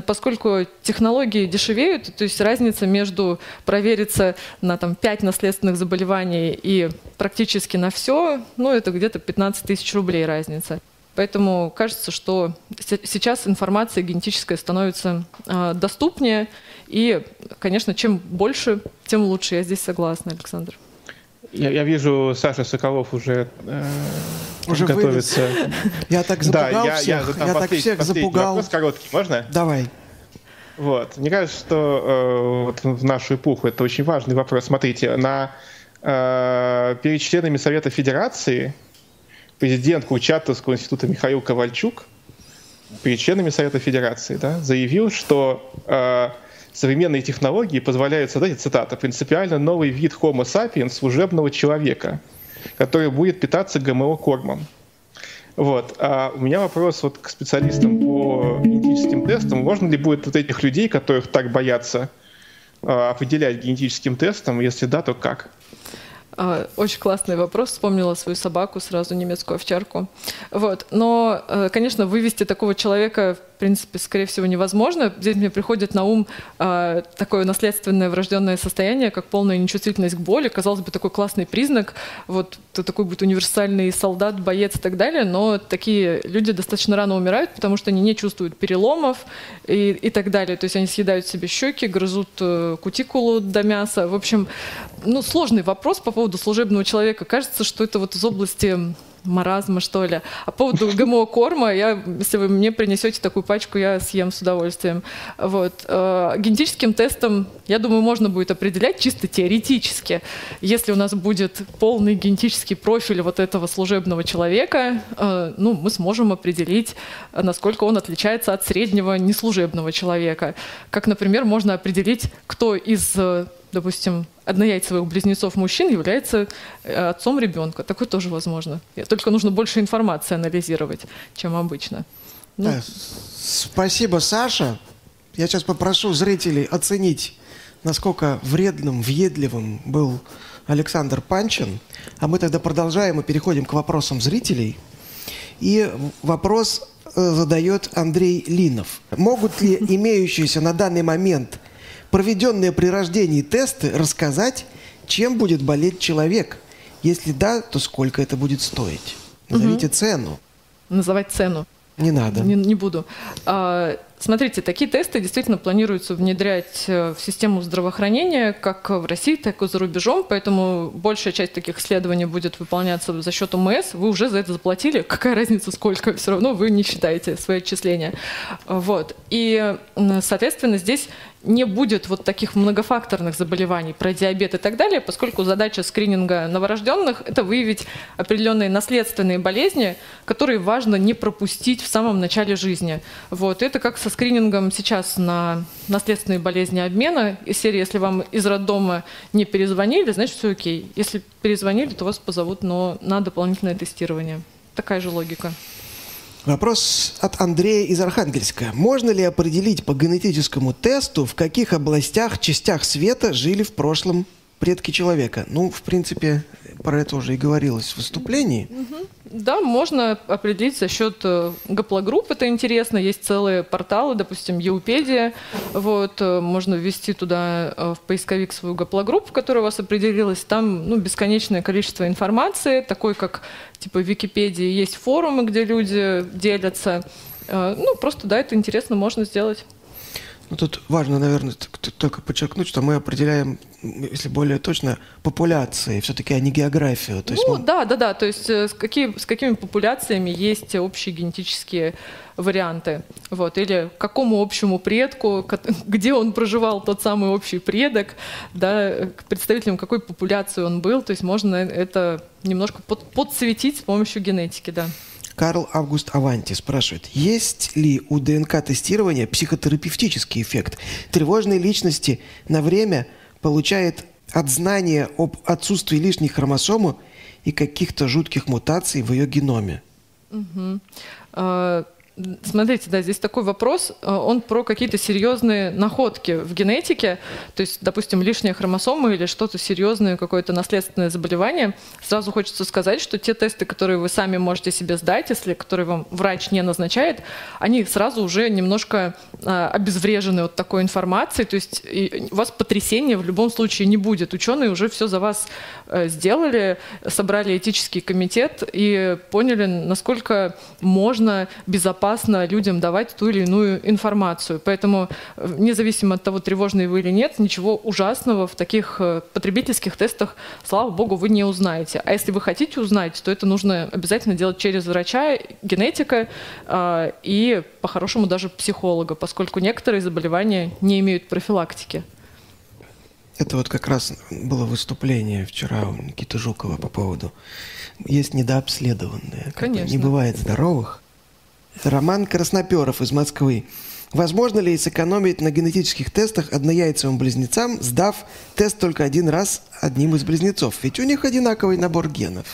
поскольку технологии дешевеют, то есть разница между провериться на там, 5 наследственных заболеваний и практически на все, ну это где-то 15 тысяч рублей разница. Поэтому кажется, что сейчас информация генетическая становится э, доступнее. И, конечно, чем больше, тем лучше. Я здесь согласна, Александр. Я, я вижу, Саша Соколов уже, э, уже готовится. Вылез. Я так запугал да, всех. Я, я, я так всех запугал. Вопрос короткий, можно? Давай. Вот. Мне кажется, что э, вот в нашу эпоху это очень важный вопрос. Смотрите, на, э, перед членами Совета Федерации президент Курчатовского института Михаил Ковальчук перед членами Совета Федерации да, заявил, что э, современные технологии позволяют создать, цитата, принципиально новый вид Homo sapiens служебного человека, который будет питаться ГМО-кормом. Вот. А у меня вопрос вот к специалистам по генетическим тестам. Можно ли будет вот этих людей, которых так боятся, а, определять генетическим тестом? Если да, то как? А, очень классный вопрос. Вспомнила свою собаку, сразу немецкую овчарку. Вот. Но, э, конечно, вывести такого человека принципе, скорее всего, невозможно. Здесь мне приходит на ум э, такое наследственное врожденное состояние, как полная нечувствительность к боли. Казалось бы, такой классный признак. Вот ты такой будет универсальный солдат, боец и так далее. Но такие люди достаточно рано умирают, потому что они не чувствуют переломов и, и так далее. То есть они съедают себе щеки, грызут э, кутикулу до мяса. В общем, ну, сложный вопрос по поводу служебного человека. Кажется, что это вот из области маразма, что ли. А по поводу ГМО-корма, я, если вы мне принесете такую пачку, я съем с удовольствием. Вот. Э, генетическим тестом, я думаю, можно будет определять чисто теоретически. Если у нас будет полный генетический профиль вот этого служебного человека, э, ну, мы сможем определить, насколько он отличается от среднего неслужебного человека. Как, например, можно определить, кто из э, допустим, однояйцевых близнецов мужчин является э, отцом ребенка. Такое тоже возможно. Только нужно больше информации анализировать, чем обычно. Ну. Да. Спасибо, Саша. Я сейчас попрошу зрителей оценить, насколько вредным, въедливым был Александр Панчин. А мы тогда продолжаем и переходим к вопросам зрителей. И вопрос э, задает Андрей Линов. Могут ли имеющиеся на данный момент проведенные при рождении тесты рассказать, чем будет болеть человек? Если да, то сколько это будет стоить? Назовите угу. цену. Называть цену. Не надо. Не, не буду. А, смотрите, такие тесты действительно планируются внедрять э, в систему здравоохранения как в России, так и за рубежом, поэтому большая часть таких исследований будет выполняться за счет ОМС. Вы уже за это заплатили, какая разница сколько, все равно вы не считаете свои отчисления. Вот. И, соответственно, здесь не будет вот таких многофакторных заболеваний, про диабет и так далее, поскольку задача скрининга новорожденных – это выявить определенные наследственные болезни, которые важно не пропустить в самом начале жизни. Вот. Это как со скринингом сейчас на наследственные болезни обмена. Из серии, если вам из роддома не перезвонили, значит все окей. Если перезвонили, то вас позовут, но на дополнительное тестирование. Такая же логика. Вопрос от Андрея из Архангельска. Можно ли определить по генетическому тесту, в каких областях, частях света жили в прошлом предки человека? Ну, в принципе, про это уже и говорилось в выступлении. Да, можно определить за счет э, гаплогрупп, это интересно, есть целые порталы, допустим, Еупедия, вот, э, можно ввести туда э, в поисковик свою гаплогруппу, которая у вас определилась, там, ну, бесконечное количество информации, такой как, типа, в Википедии есть форумы, где люди делятся, ну, просто, да, это интересно, можно сделать. Ну, тут важно, наверное, только подчеркнуть, что мы определяем, если более точно, популяции, все-таки, а не географию. То есть ну, мы... да, да, да. То есть э, с, какие, с какими популяциями есть общие генетические варианты. Вот. Или какому общему предку, где он проживал, тот самый общий предок, да, к представителям какой популяции он был. То есть можно это немножко под, подсветить с помощью генетики, да. Карл Август Аванти спрашивает, есть ли у ДНК-тестирования психотерапевтический эффект? Тревожные личности на время получает от знания об отсутствии лишней хромосомы и каких-то жутких мутаций в ее геноме. Угу. Смотрите, да, здесь такой вопрос, э, он про какие-то серьезные находки в генетике, то есть, допустим, лишняя хромосома или что-то серьезное, какое-то наследственное заболевание. Сразу хочется сказать, что те тесты, которые вы сами можете себе сдать, если которые вам врач не назначает, они сразу уже немножко а, обезврежены от такой информации, то есть у вас потрясения в любом случае не будет. Ученые уже все за вас э, сделали, собрали этический комитет и поняли, насколько можно безопасно опасно людям давать ту или иную информацию. Поэтому, э, независимо от того, тревожные вы или нет, ничего ужасного в таких э, потребительских тестах, слава богу, вы не узнаете. А если вы хотите узнать, то это нужно обязательно делать через врача, генетика э, и, по-хорошему, даже психолога, поскольку некоторые заболевания не имеют профилактики. Это вот как раз было выступление вчера у Никиты Жукова по поводу есть недообследованные. Конечно. Не бывает здоровых. Роман Красноперов из Москвы. Возможно ли сэкономить на генетических тестах однояйцевым близнецам, сдав тест только один раз одним из близнецов? Ведь у них одинаковый набор генов.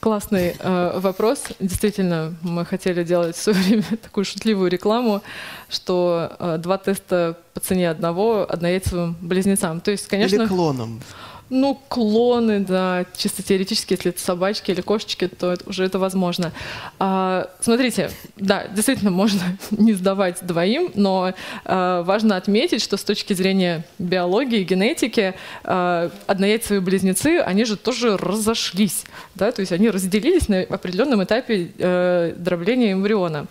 Классный э, вопрос. Действительно, мы хотели делать в свое время такую шутливую рекламу, что э, два теста по цене одного однояйцевым близнецам. То есть, конечно... Или клоном. Ну, клоны, да, чисто теоретически, если это собачки или кошечки, то это, уже это возможно. А, смотрите, да, действительно можно не сдавать двоим, но а, важно отметить, что с точки зрения биологии, генетики, а, однояйцевые близнецы, они же тоже разошлись, да, то есть они разделились на определенном этапе а, дробления эмбриона.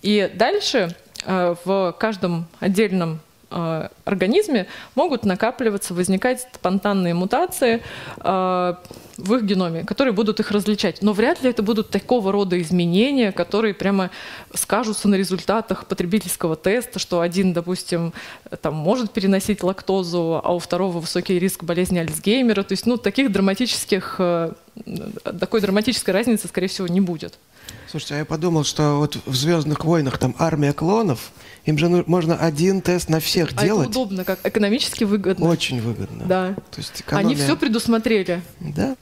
И дальше а, в каждом отдельном э, организме могут накапливаться, возникать спонтанные мутации э, в их геноме, которые будут их различать. Но вряд ли это будут такого рода изменения, которые прямо скажутся на результатах потребительского теста, что один, допустим, там, может переносить лактозу, а у второго высокий риск болезни Альцгеймера. То есть ну, таких драматических, э, такой драматической разницы, скорее всего, не будет. Слушайте, а я подумал, что вот в «Звездных войнах» там армия клонов, им же ну, можно один тест на всех а делать. это удобно, как экономически выгодно. Очень выгодно. Да. То есть экономия... Они все предусмотрели. Да.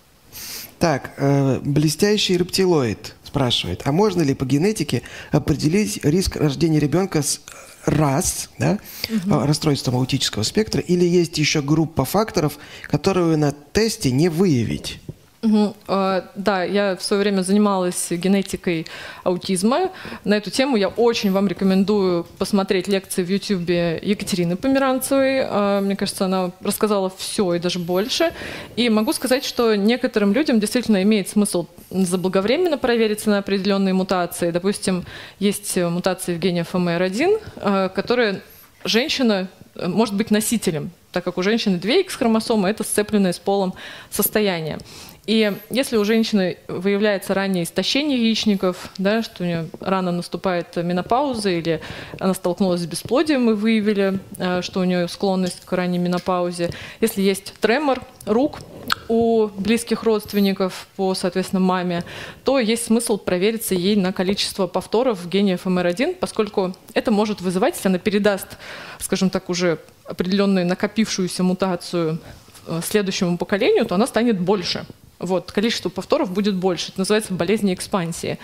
Так, э, блестящий рептилоид спрашивает, а можно ли по генетике определить риск рождения ребенка с раз, да, угу. расстройством аутического спектра, или есть еще группа факторов, которые вы на тесте не выявить? Угу. Да, я в свое время занималась генетикой аутизма. На эту тему я очень вам рекомендую посмотреть лекции в YouTube Екатерины Померанцевой. А, мне кажется, она рассказала все и даже больше. И могу сказать, что некоторым людям действительно имеет смысл заблаговременно провериться на определенные мутации. Допустим, есть мутации в гене ФМР1, а, которые женщина э, может быть носителем, так как у женщины две X-хромосомы, это сцепленное с полом состояние. И если у женщины выявляется раннее истощение яичников, да, что у нее рано наступает менопауза, или она столкнулась с бесплодием, мы выявили, э, что у нее склонность к ранней менопаузе, если есть тремор рук у близких родственников по, соответственно, маме, то есть смысл провериться ей на количество повторов в гене ФМР1, поскольку это может вызывать, если она передаст, скажем так, уже определенную накопившуюся мутацию э, следующему поколению, то она станет больше. Вот, количество повторов будет больше. Это называется болезнь экспансии.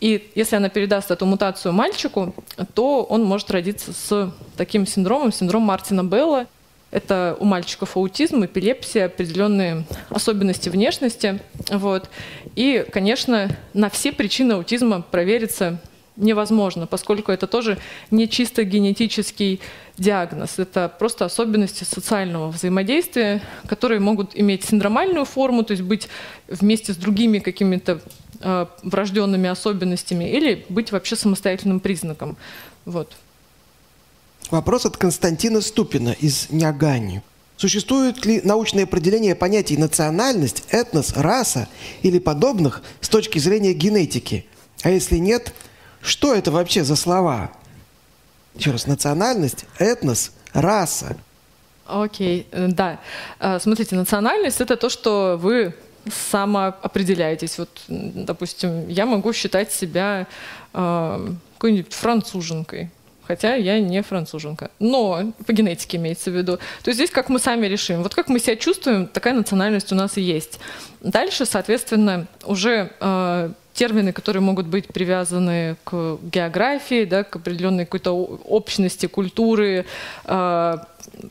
И если она передаст эту мутацию мальчику, то он может родиться с таким синдромом, синдром Мартина Белла. Это у мальчиков аутизм, эпилепсия, определенные особенности внешности. Вот. И, конечно, на все причины аутизма провериться невозможно, поскольку это тоже не чисто генетический диагноз. Это просто особенности социального взаимодействия, которые могут иметь синдромальную форму, то есть быть вместе с другими какими-то э, врожденными особенностями, или быть вообще самостоятельным признаком. Вот. Вопрос от Константина Ступина из Нягани. Существует ли научное определение понятий национальность, этнос, раса или подобных с точки зрения генетики? А если нет, что это вообще за слова? Еще раз, национальность, этнос, раса. Окей, okay, да. А, смотрите, национальность — это то, что вы самоопределяетесь. Вот, допустим, я могу считать себя э, какой-нибудь француженкой, хотя я не француженка. Но по генетике имеется в виду. То есть здесь как мы сами решим. Вот как мы себя чувствуем, такая национальность у нас и есть. Дальше, соответственно, уже э, термины, которые могут быть привязаны к географии, да, к определенной какой-то общности, культуры, э,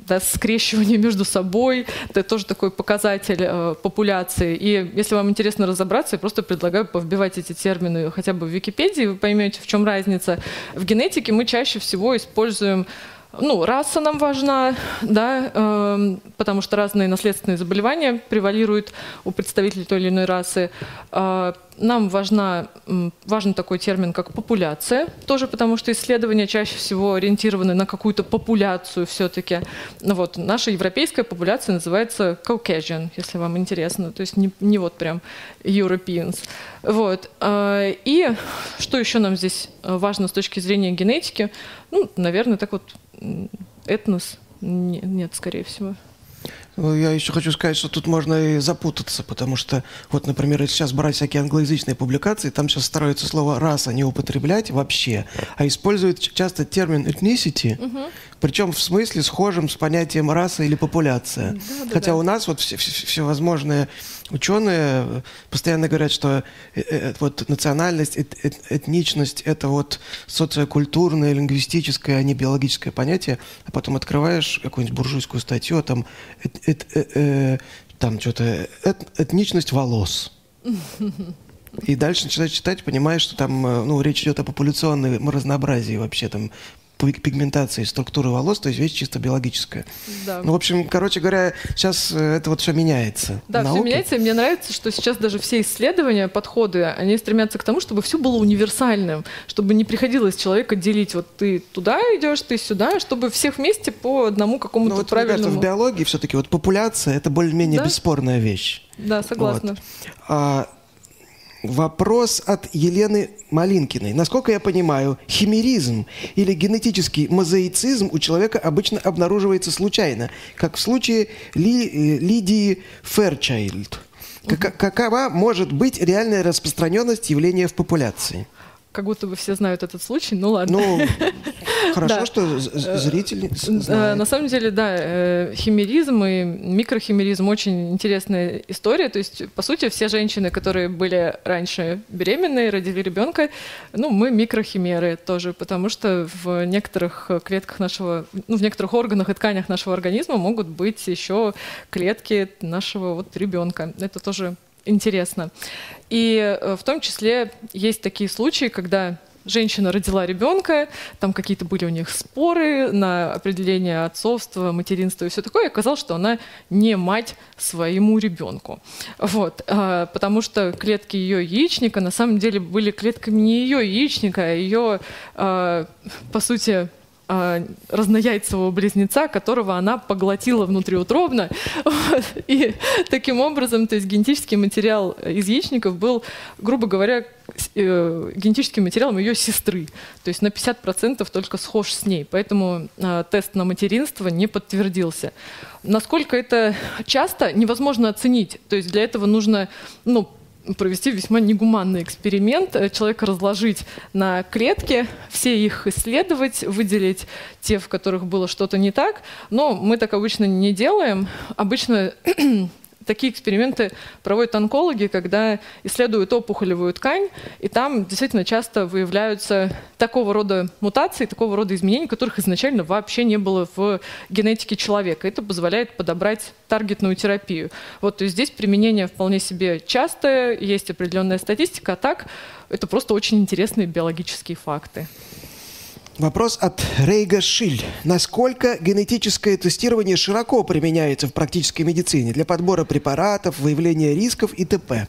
да, скрещивание между собой. Это тоже такой показатель э, популяции. И если вам интересно разобраться, я просто предлагаю повбивать эти термины хотя бы в Википедии, вы поймете, в чем разница. В генетике мы чаще всего используем ну, раса нам важна, да, э, потому что разные наследственные заболевания превалируют у представителей той или иной расы. Э, нам важна, важен такой термин, как популяция, тоже потому что исследования чаще всего ориентированы на какую-то популяцию все-таки. Ну, вот, наша европейская популяция называется Caucasian, если вам интересно, то есть не, не вот прям Europeans. Вот. Э, и что еще нам здесь важно с точки зрения генетики? Ну, наверное, так вот этнос нет, скорее всего. Ну, я еще хочу сказать, что тут можно и запутаться, потому что, вот, например, если сейчас брать всякие англоязычные публикации, там сейчас стараются слово «раса» не употреблять вообще, а используют часто термин «ethnicity», угу. причем в смысле схожим с понятием «раса» или «популяция». Да, да, Хотя да. у нас вот все, все, всевозможные ученые постоянно говорят, что э, э, вот национальность, этничность – это вот социокультурное, лингвистическое, а не биологическое понятие. А потом открываешь какую-нибудь буржуйскую статью, а там, эт, э, э, там что-то эт, этничность волос. И дальше начинаешь читать, понимаешь, что там ну, речь идет о популяционном разнообразии вообще там пигментации структуры волос, то есть вещь чисто биологическая. Да. Ну, в общем, короче говоря, сейчас э, это вот все меняется. Да, все меняется, и мне нравится, что сейчас даже все исследования, подходы, они стремятся к тому, чтобы все было универсальным, чтобы не приходилось человека делить, вот ты туда идешь, ты сюда, чтобы всех вместе по одному какому-то ну, вот, правильному... Мне кажется, в биологии все-таки вот популяция — это более-менее да? бесспорная вещь. Да, согласна. Вот. А, Вопрос от Елены Малинкиной. Насколько я понимаю, химеризм или генетический мозаицизм у человека обычно обнаруживается случайно, как в случае Ли, э, Лидии Ферчайлд. Как, какова может быть реальная распространенность явления в популяции? как будто бы все знают этот случай, ну ладно. Ну, хорошо, что зрители э, знают. На самом деле, да, э, химеризм и микрохимеризм очень интересная история. То есть, по сути, все женщины, которые были раньше беременные, родили ребенка, ну, мы микрохимеры тоже, потому что в некоторых клетках нашего, ну, в некоторых органах и тканях нашего организма могут быть еще клетки нашего вот ребенка. Это тоже интересно. И э, в том числе есть такие случаи, когда женщина родила ребенка, там какие-то были у них споры на определение отцовства, материнства и все такое, и оказалось, что она не мать своему ребенку. Вот, а, потому что клетки ее яичника на самом деле были клетками не ее яичника, а ее, а, по сути, а, разнояйцевого близнеца, которого она поглотила внутриутробно. Вот. И таким образом, то есть генетический материал из яичников был, грубо говоря, э, генетическим материалом ее сестры. То есть на 50% только схож с ней. Поэтому э, тест на материнство не подтвердился. Насколько это часто, невозможно оценить. То есть для этого нужно ну, провести весьма негуманный эксперимент, э, человека разложить на клетки, все их исследовать, выделить те, в которых было что-то не так. Но мы так обычно не делаем. Обычно такие эксперименты проводят онкологи, когда исследуют опухолевую ткань, и там действительно часто выявляются такого рода мутации, такого рода изменений, которых изначально вообще не было в генетике человека. Это позволяет подобрать таргетную терапию. Вот, то есть здесь применение вполне себе частое, есть определенная статистика, а так это просто очень интересные биологические факты. Вопрос от Рейга Шиль. Насколько генетическое тестирование широко применяется в практической медицине для подбора препаратов, выявления рисков и т.п.?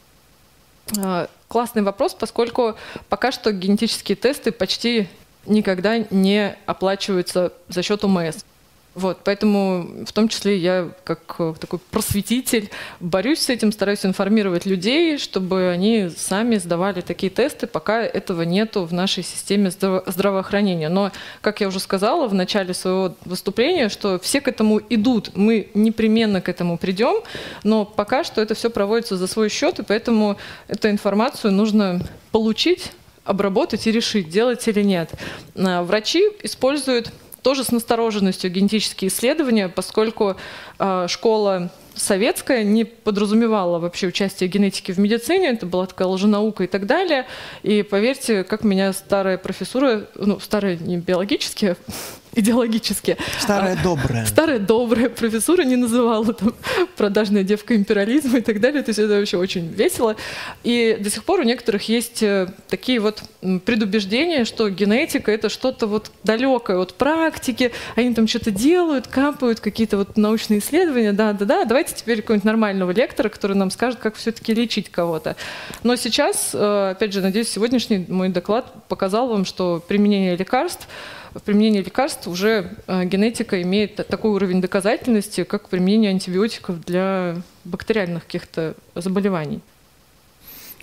А, классный вопрос, поскольку пока что генетические тесты почти никогда не оплачиваются за счет ОМС. Вот, поэтому в том числе я как э, такой просветитель борюсь с этим, стараюсь информировать людей, чтобы они сами сдавали такие тесты, пока этого нету в нашей системе здраво- здравоохранения. Но, как я уже сказала в начале своего выступления, что все к этому идут, мы непременно к этому придем, но пока что это все проводится за свой счет, и поэтому эту информацию нужно получить, обработать и решить, делать или нет. А, врачи используют тоже с настороженностью генетические исследования, поскольку э, школа советская не подразумевала вообще участие генетики в медицине, это была такая лженаука и так далее. И поверьте, как меня старая профессура, ну, старая не биологически, идеологически. Старая добрая. Старая добрая профессура не называла там продажная девка империализма и так далее. То есть это вообще очень весело. И до сих пор у некоторых есть э, такие вот предубеждения, что генетика это что-то вот далекое от практики. Они там что-то делают, капают, какие-то вот научные исследования. Да, да, да. Давайте теперь какого-нибудь нормального лектора, который нам скажет, как все-таки лечить кого-то. Но сейчас, э, опять же, надеюсь, сегодняшний мой доклад показал вам, что применение лекарств в применении лекарств уже э, генетика имеет такой уровень доказательности, как применение антибиотиков для бактериальных каких-то заболеваний.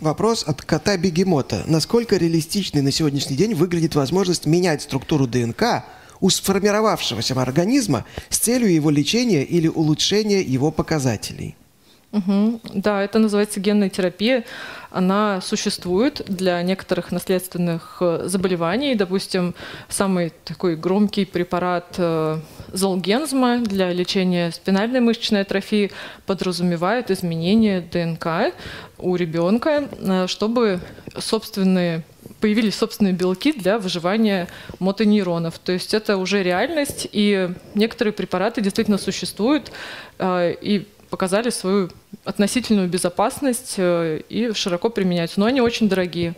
Вопрос от кота-бегемота. Насколько реалистичной на сегодняшний день выглядит возможность менять структуру ДНК у сформировавшегося организма с целью его лечения или улучшения его показателей? Угу. Да, это называется генная терапия. Она существует для некоторых наследственных э, заболеваний. Допустим, самый такой громкий препарат э, Золгензма для лечения спинальной мышечной атрофии подразумевает изменение ДНК у ребенка, э, чтобы собственные появились собственные белки для выживания мотонейронов. То есть это уже реальность, и некоторые препараты действительно существуют, и показали свою относительную безопасность э, и широко применяются. Но они очень дорогие.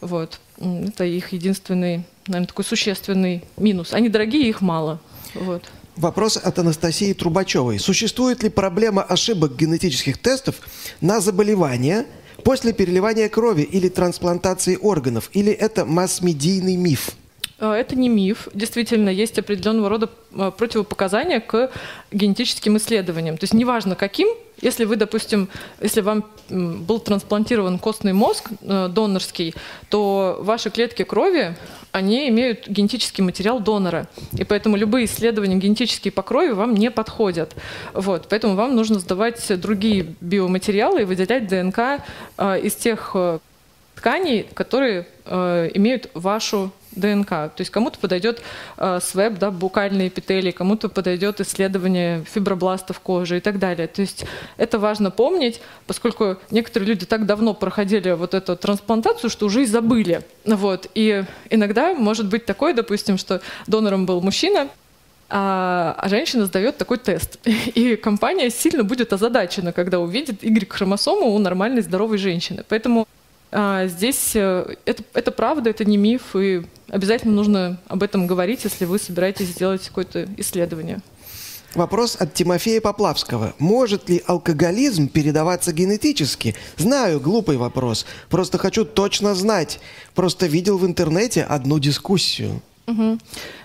Вот. Это их единственный, наверное, такой существенный минус. Они дорогие, их мало. Вот. Вопрос от Анастасии Трубачевой. Существует ли проблема ошибок генетических тестов на заболевания после переливания крови или трансплантации органов? Или это масс-медийный миф? Э, это не миф. Действительно, есть определенного рода э, противопоказания к генетическим исследованиям. То есть неважно каким, если вы, допустим, если вам был трансплантирован костный мозг э, донорский, то ваши клетки крови, они имеют генетический материал донора. И поэтому любые исследования генетические по крови вам не подходят. Вот. Поэтому вам нужно сдавать другие биоматериалы и выделять ДНК из тех тканей, которые имеют вашу ДНК. То есть кому-то подойдет э, СВЭБ, да, букальные эпителии, кому-то подойдет исследование фибробластов кожи и так далее. То есть это важно помнить, поскольку некоторые люди так давно проходили вот эту трансплантацию, что уже и забыли. Вот. И иногда может быть такое, допустим, что донором был мужчина, а, а женщина сдает такой тест. И компания сильно будет озадачена, когда увидит Y-хромосому у нормальной здоровой женщины. Поэтому здесь э, это, это правда, это не миф, и обязательно нужно об этом говорить, если вы собираетесь сделать какое-то исследование. Вопрос от Тимофея Поплавского. Может ли алкоголизм передаваться генетически? Знаю, глупый вопрос. Просто хочу точно знать. Просто видел в интернете одну дискуссию. Угу.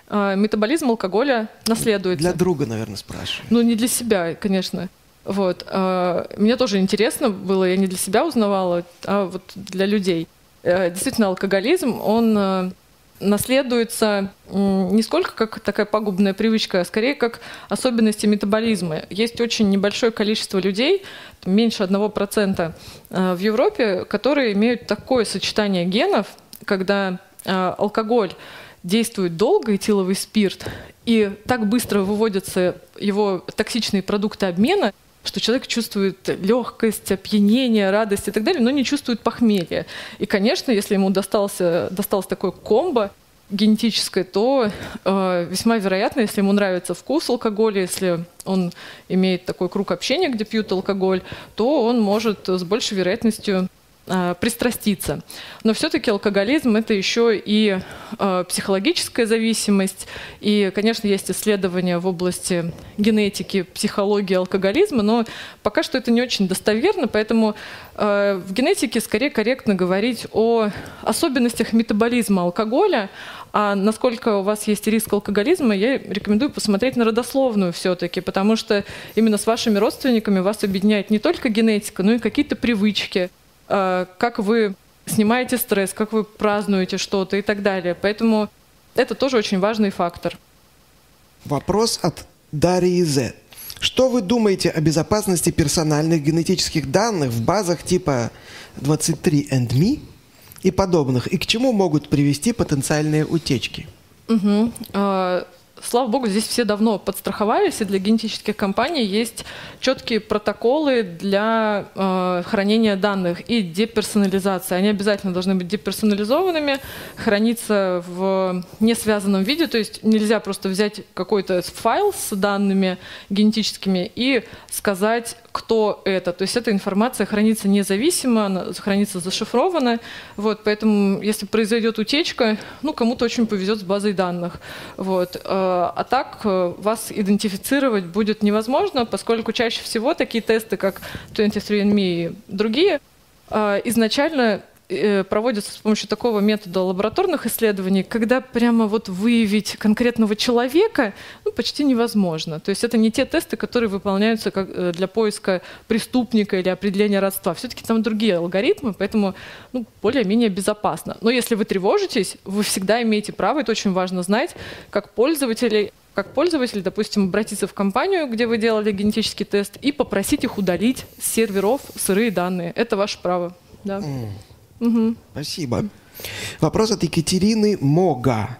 А, метаболизм алкоголя наследуется. Для друга, наверное, спрашиваю. Ну, не для себя, конечно. Вот. А, мне тоже интересно было, я не для себя узнавала, а вот для людей. Э, действительно, алкоголизм, он э, наследуется не сколько как такая пагубная привычка, а скорее как особенности метаболизма. Есть очень небольшое количество людей, меньше 1% э, в Европе, которые имеют такое сочетание генов, когда алкоголь действует долго, этиловый спирт, и так быстро выводятся его токсичные продукты обмена, что человек чувствует легкость, опьянение, радость и так далее, но не чувствует похмелья. И, конечно, если ему достался, досталось такое комбо, генетическое, то э, весьма вероятно, если ему нравится вкус алкоголя, если он имеет такой круг общения, где пьют алкоголь, то он может с большей вероятностью э, пристраститься. Но все-таки алкоголизм это еще и э, психологическая зависимость. И, конечно, есть исследования в области генетики, психологии алкоголизма, но пока что это не очень достоверно, поэтому э, в генетике скорее корректно говорить о особенностях метаболизма алкоголя, а насколько у вас есть риск алкоголизма, я рекомендую посмотреть на родословную все-таки, потому что именно с вашими родственниками вас объединяет не только генетика, но и какие-то привычки, как вы снимаете стресс, как вы празднуете что-то и так далее. Поэтому это тоже очень важный фактор. Вопрос от Дарьи З. Что вы думаете о безопасности персональных генетических данных в базах типа 23andMe и подобных, и к чему могут привести потенциальные утечки? Угу. Слава богу, здесь все давно подстраховались, и для генетических компаний есть четкие протоколы для э, хранения данных и деперсонализации. Они обязательно должны быть деперсонализованными, храниться в несвязанном виде, то есть нельзя просто взять какой-то файл с данными генетическими и сказать, кто это. То есть эта информация хранится независимо, она хранится зашифрована. Вот, поэтому если произойдет утечка, ну, кому-то очень повезет с базой данных. Вот. Э, а так э, вас идентифицировать будет невозможно, поскольку чаще всего такие тесты, как 23andMe и другие, э, изначально проводятся с помощью такого метода лабораторных исследований, когда прямо вот выявить конкретного человека ну, почти невозможно. То есть это не те тесты, которые выполняются как э, для поиска преступника или определения родства. Все-таки там другие алгоритмы, поэтому ну, более-менее безопасно. Но если вы тревожитесь, вы всегда имеете право, это очень важно знать, как пользователи как пользователь, допустим, обратиться в компанию, где вы делали генетический тест, и попросить их удалить с серверов сырые данные. Это ваше право. Да. Mm. Угу. Спасибо. Вопрос от Екатерины Мога.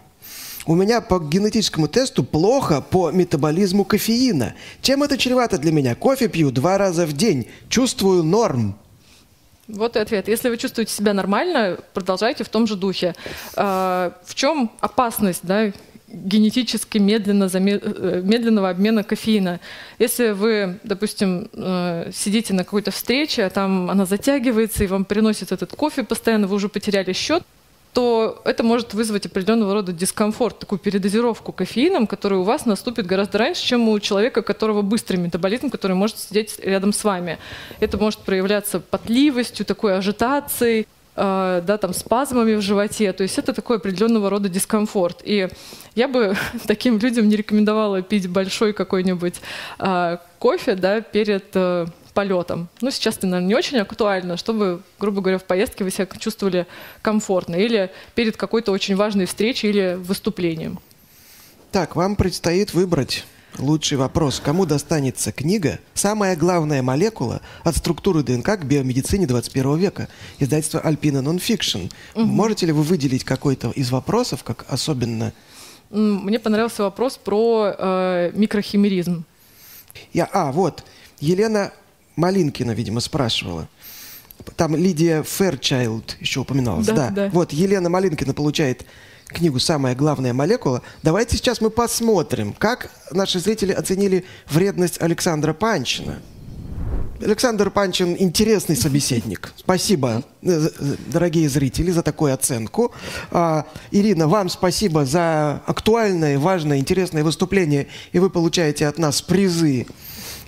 У меня по генетическому тесту плохо по метаболизму кофеина. Чем это чревато для меня? Кофе пью два раза в день. Чувствую норм. Вот и ответ. Если вы чувствуете себя нормально, продолжайте в том же духе. А, в чем опасность да, генетически медленно, э, медленного обмена кофеина. Если вы, допустим, э, сидите на какой-то встрече, а там она затягивается, и вам приносит этот кофе постоянно, вы уже потеряли счет, то это может вызвать определенного рода дискомфорт, такую передозировку кофеином, которая у вас наступит гораздо раньше, чем у человека, у которого быстрый метаболизм, который может сидеть рядом с вами. Это может проявляться потливостью, такой ажитацией, да, там, спазмами в животе. То есть это такой определенного рода дискомфорт. И я бы таким людям не рекомендовала пить большой какой-нибудь э, кофе да, перед э, полетом. Ну, сейчас это, наверное, не очень актуально, чтобы, грубо говоря, в поездке вы себя чувствовали комфортно. Или перед какой-то очень важной встречей или выступлением. Так, вам предстоит выбрать Лучший вопрос. Кому достанется книга «Самая главная молекула от структуры ДНК к биомедицине 21 века» издательство Nonfiction. Угу. Можете ли вы выделить какой-то из вопросов, как особенно... Мне понравился вопрос про э, микрохимеризм. Я, а, вот. Елена Малинкина, видимо, спрашивала. Там Лидия Фэрчайлд еще упоминалась. Да, да. да. Вот, Елена Малинкина получает книгу «Самая главная молекула». Давайте сейчас мы посмотрим, как наши зрители оценили вредность Александра Панчина. Александр Панчин – интересный собеседник. Спасибо, э, дорогие зрители, за такую оценку. А, Ирина, вам спасибо за актуальное, важное, интересное выступление. И вы получаете от нас призы.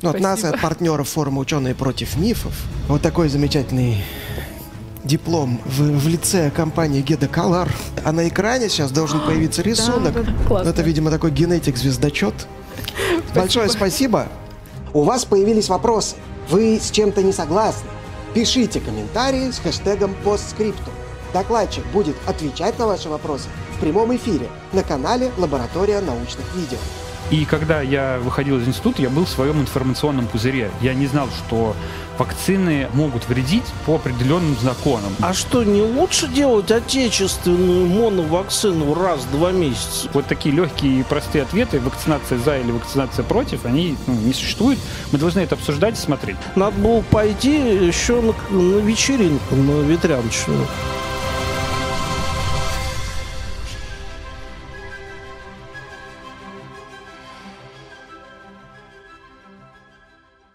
Ну, от нас и от партнеров форума «Ученые против мифов». Вот такой замечательный диплом в, в лице компании Geda Color, а на экране сейчас должен появиться рисунок. Да, да, Это, видимо, такой генетик-звездочет. Большое спасибо. У вас появились вопросы. Вы с чем-то не согласны? Пишите комментарии с хэштегом постскриптум. Докладчик будет отвечать на ваши вопросы в прямом эфире на канале «Лаборатория научных видео». И когда я выходил из института, я был в своем информационном пузыре. Я не знал, что вакцины могут вредить по определенным законам. А что, не лучше делать отечественную моновакцину раз в два месяца? Вот такие легкие и простые ответы, вакцинация за или вакцинация против, они ну, не существуют. Мы должны это обсуждать и смотреть. Надо было пойти еще на, на вечеринку, на ветряночную.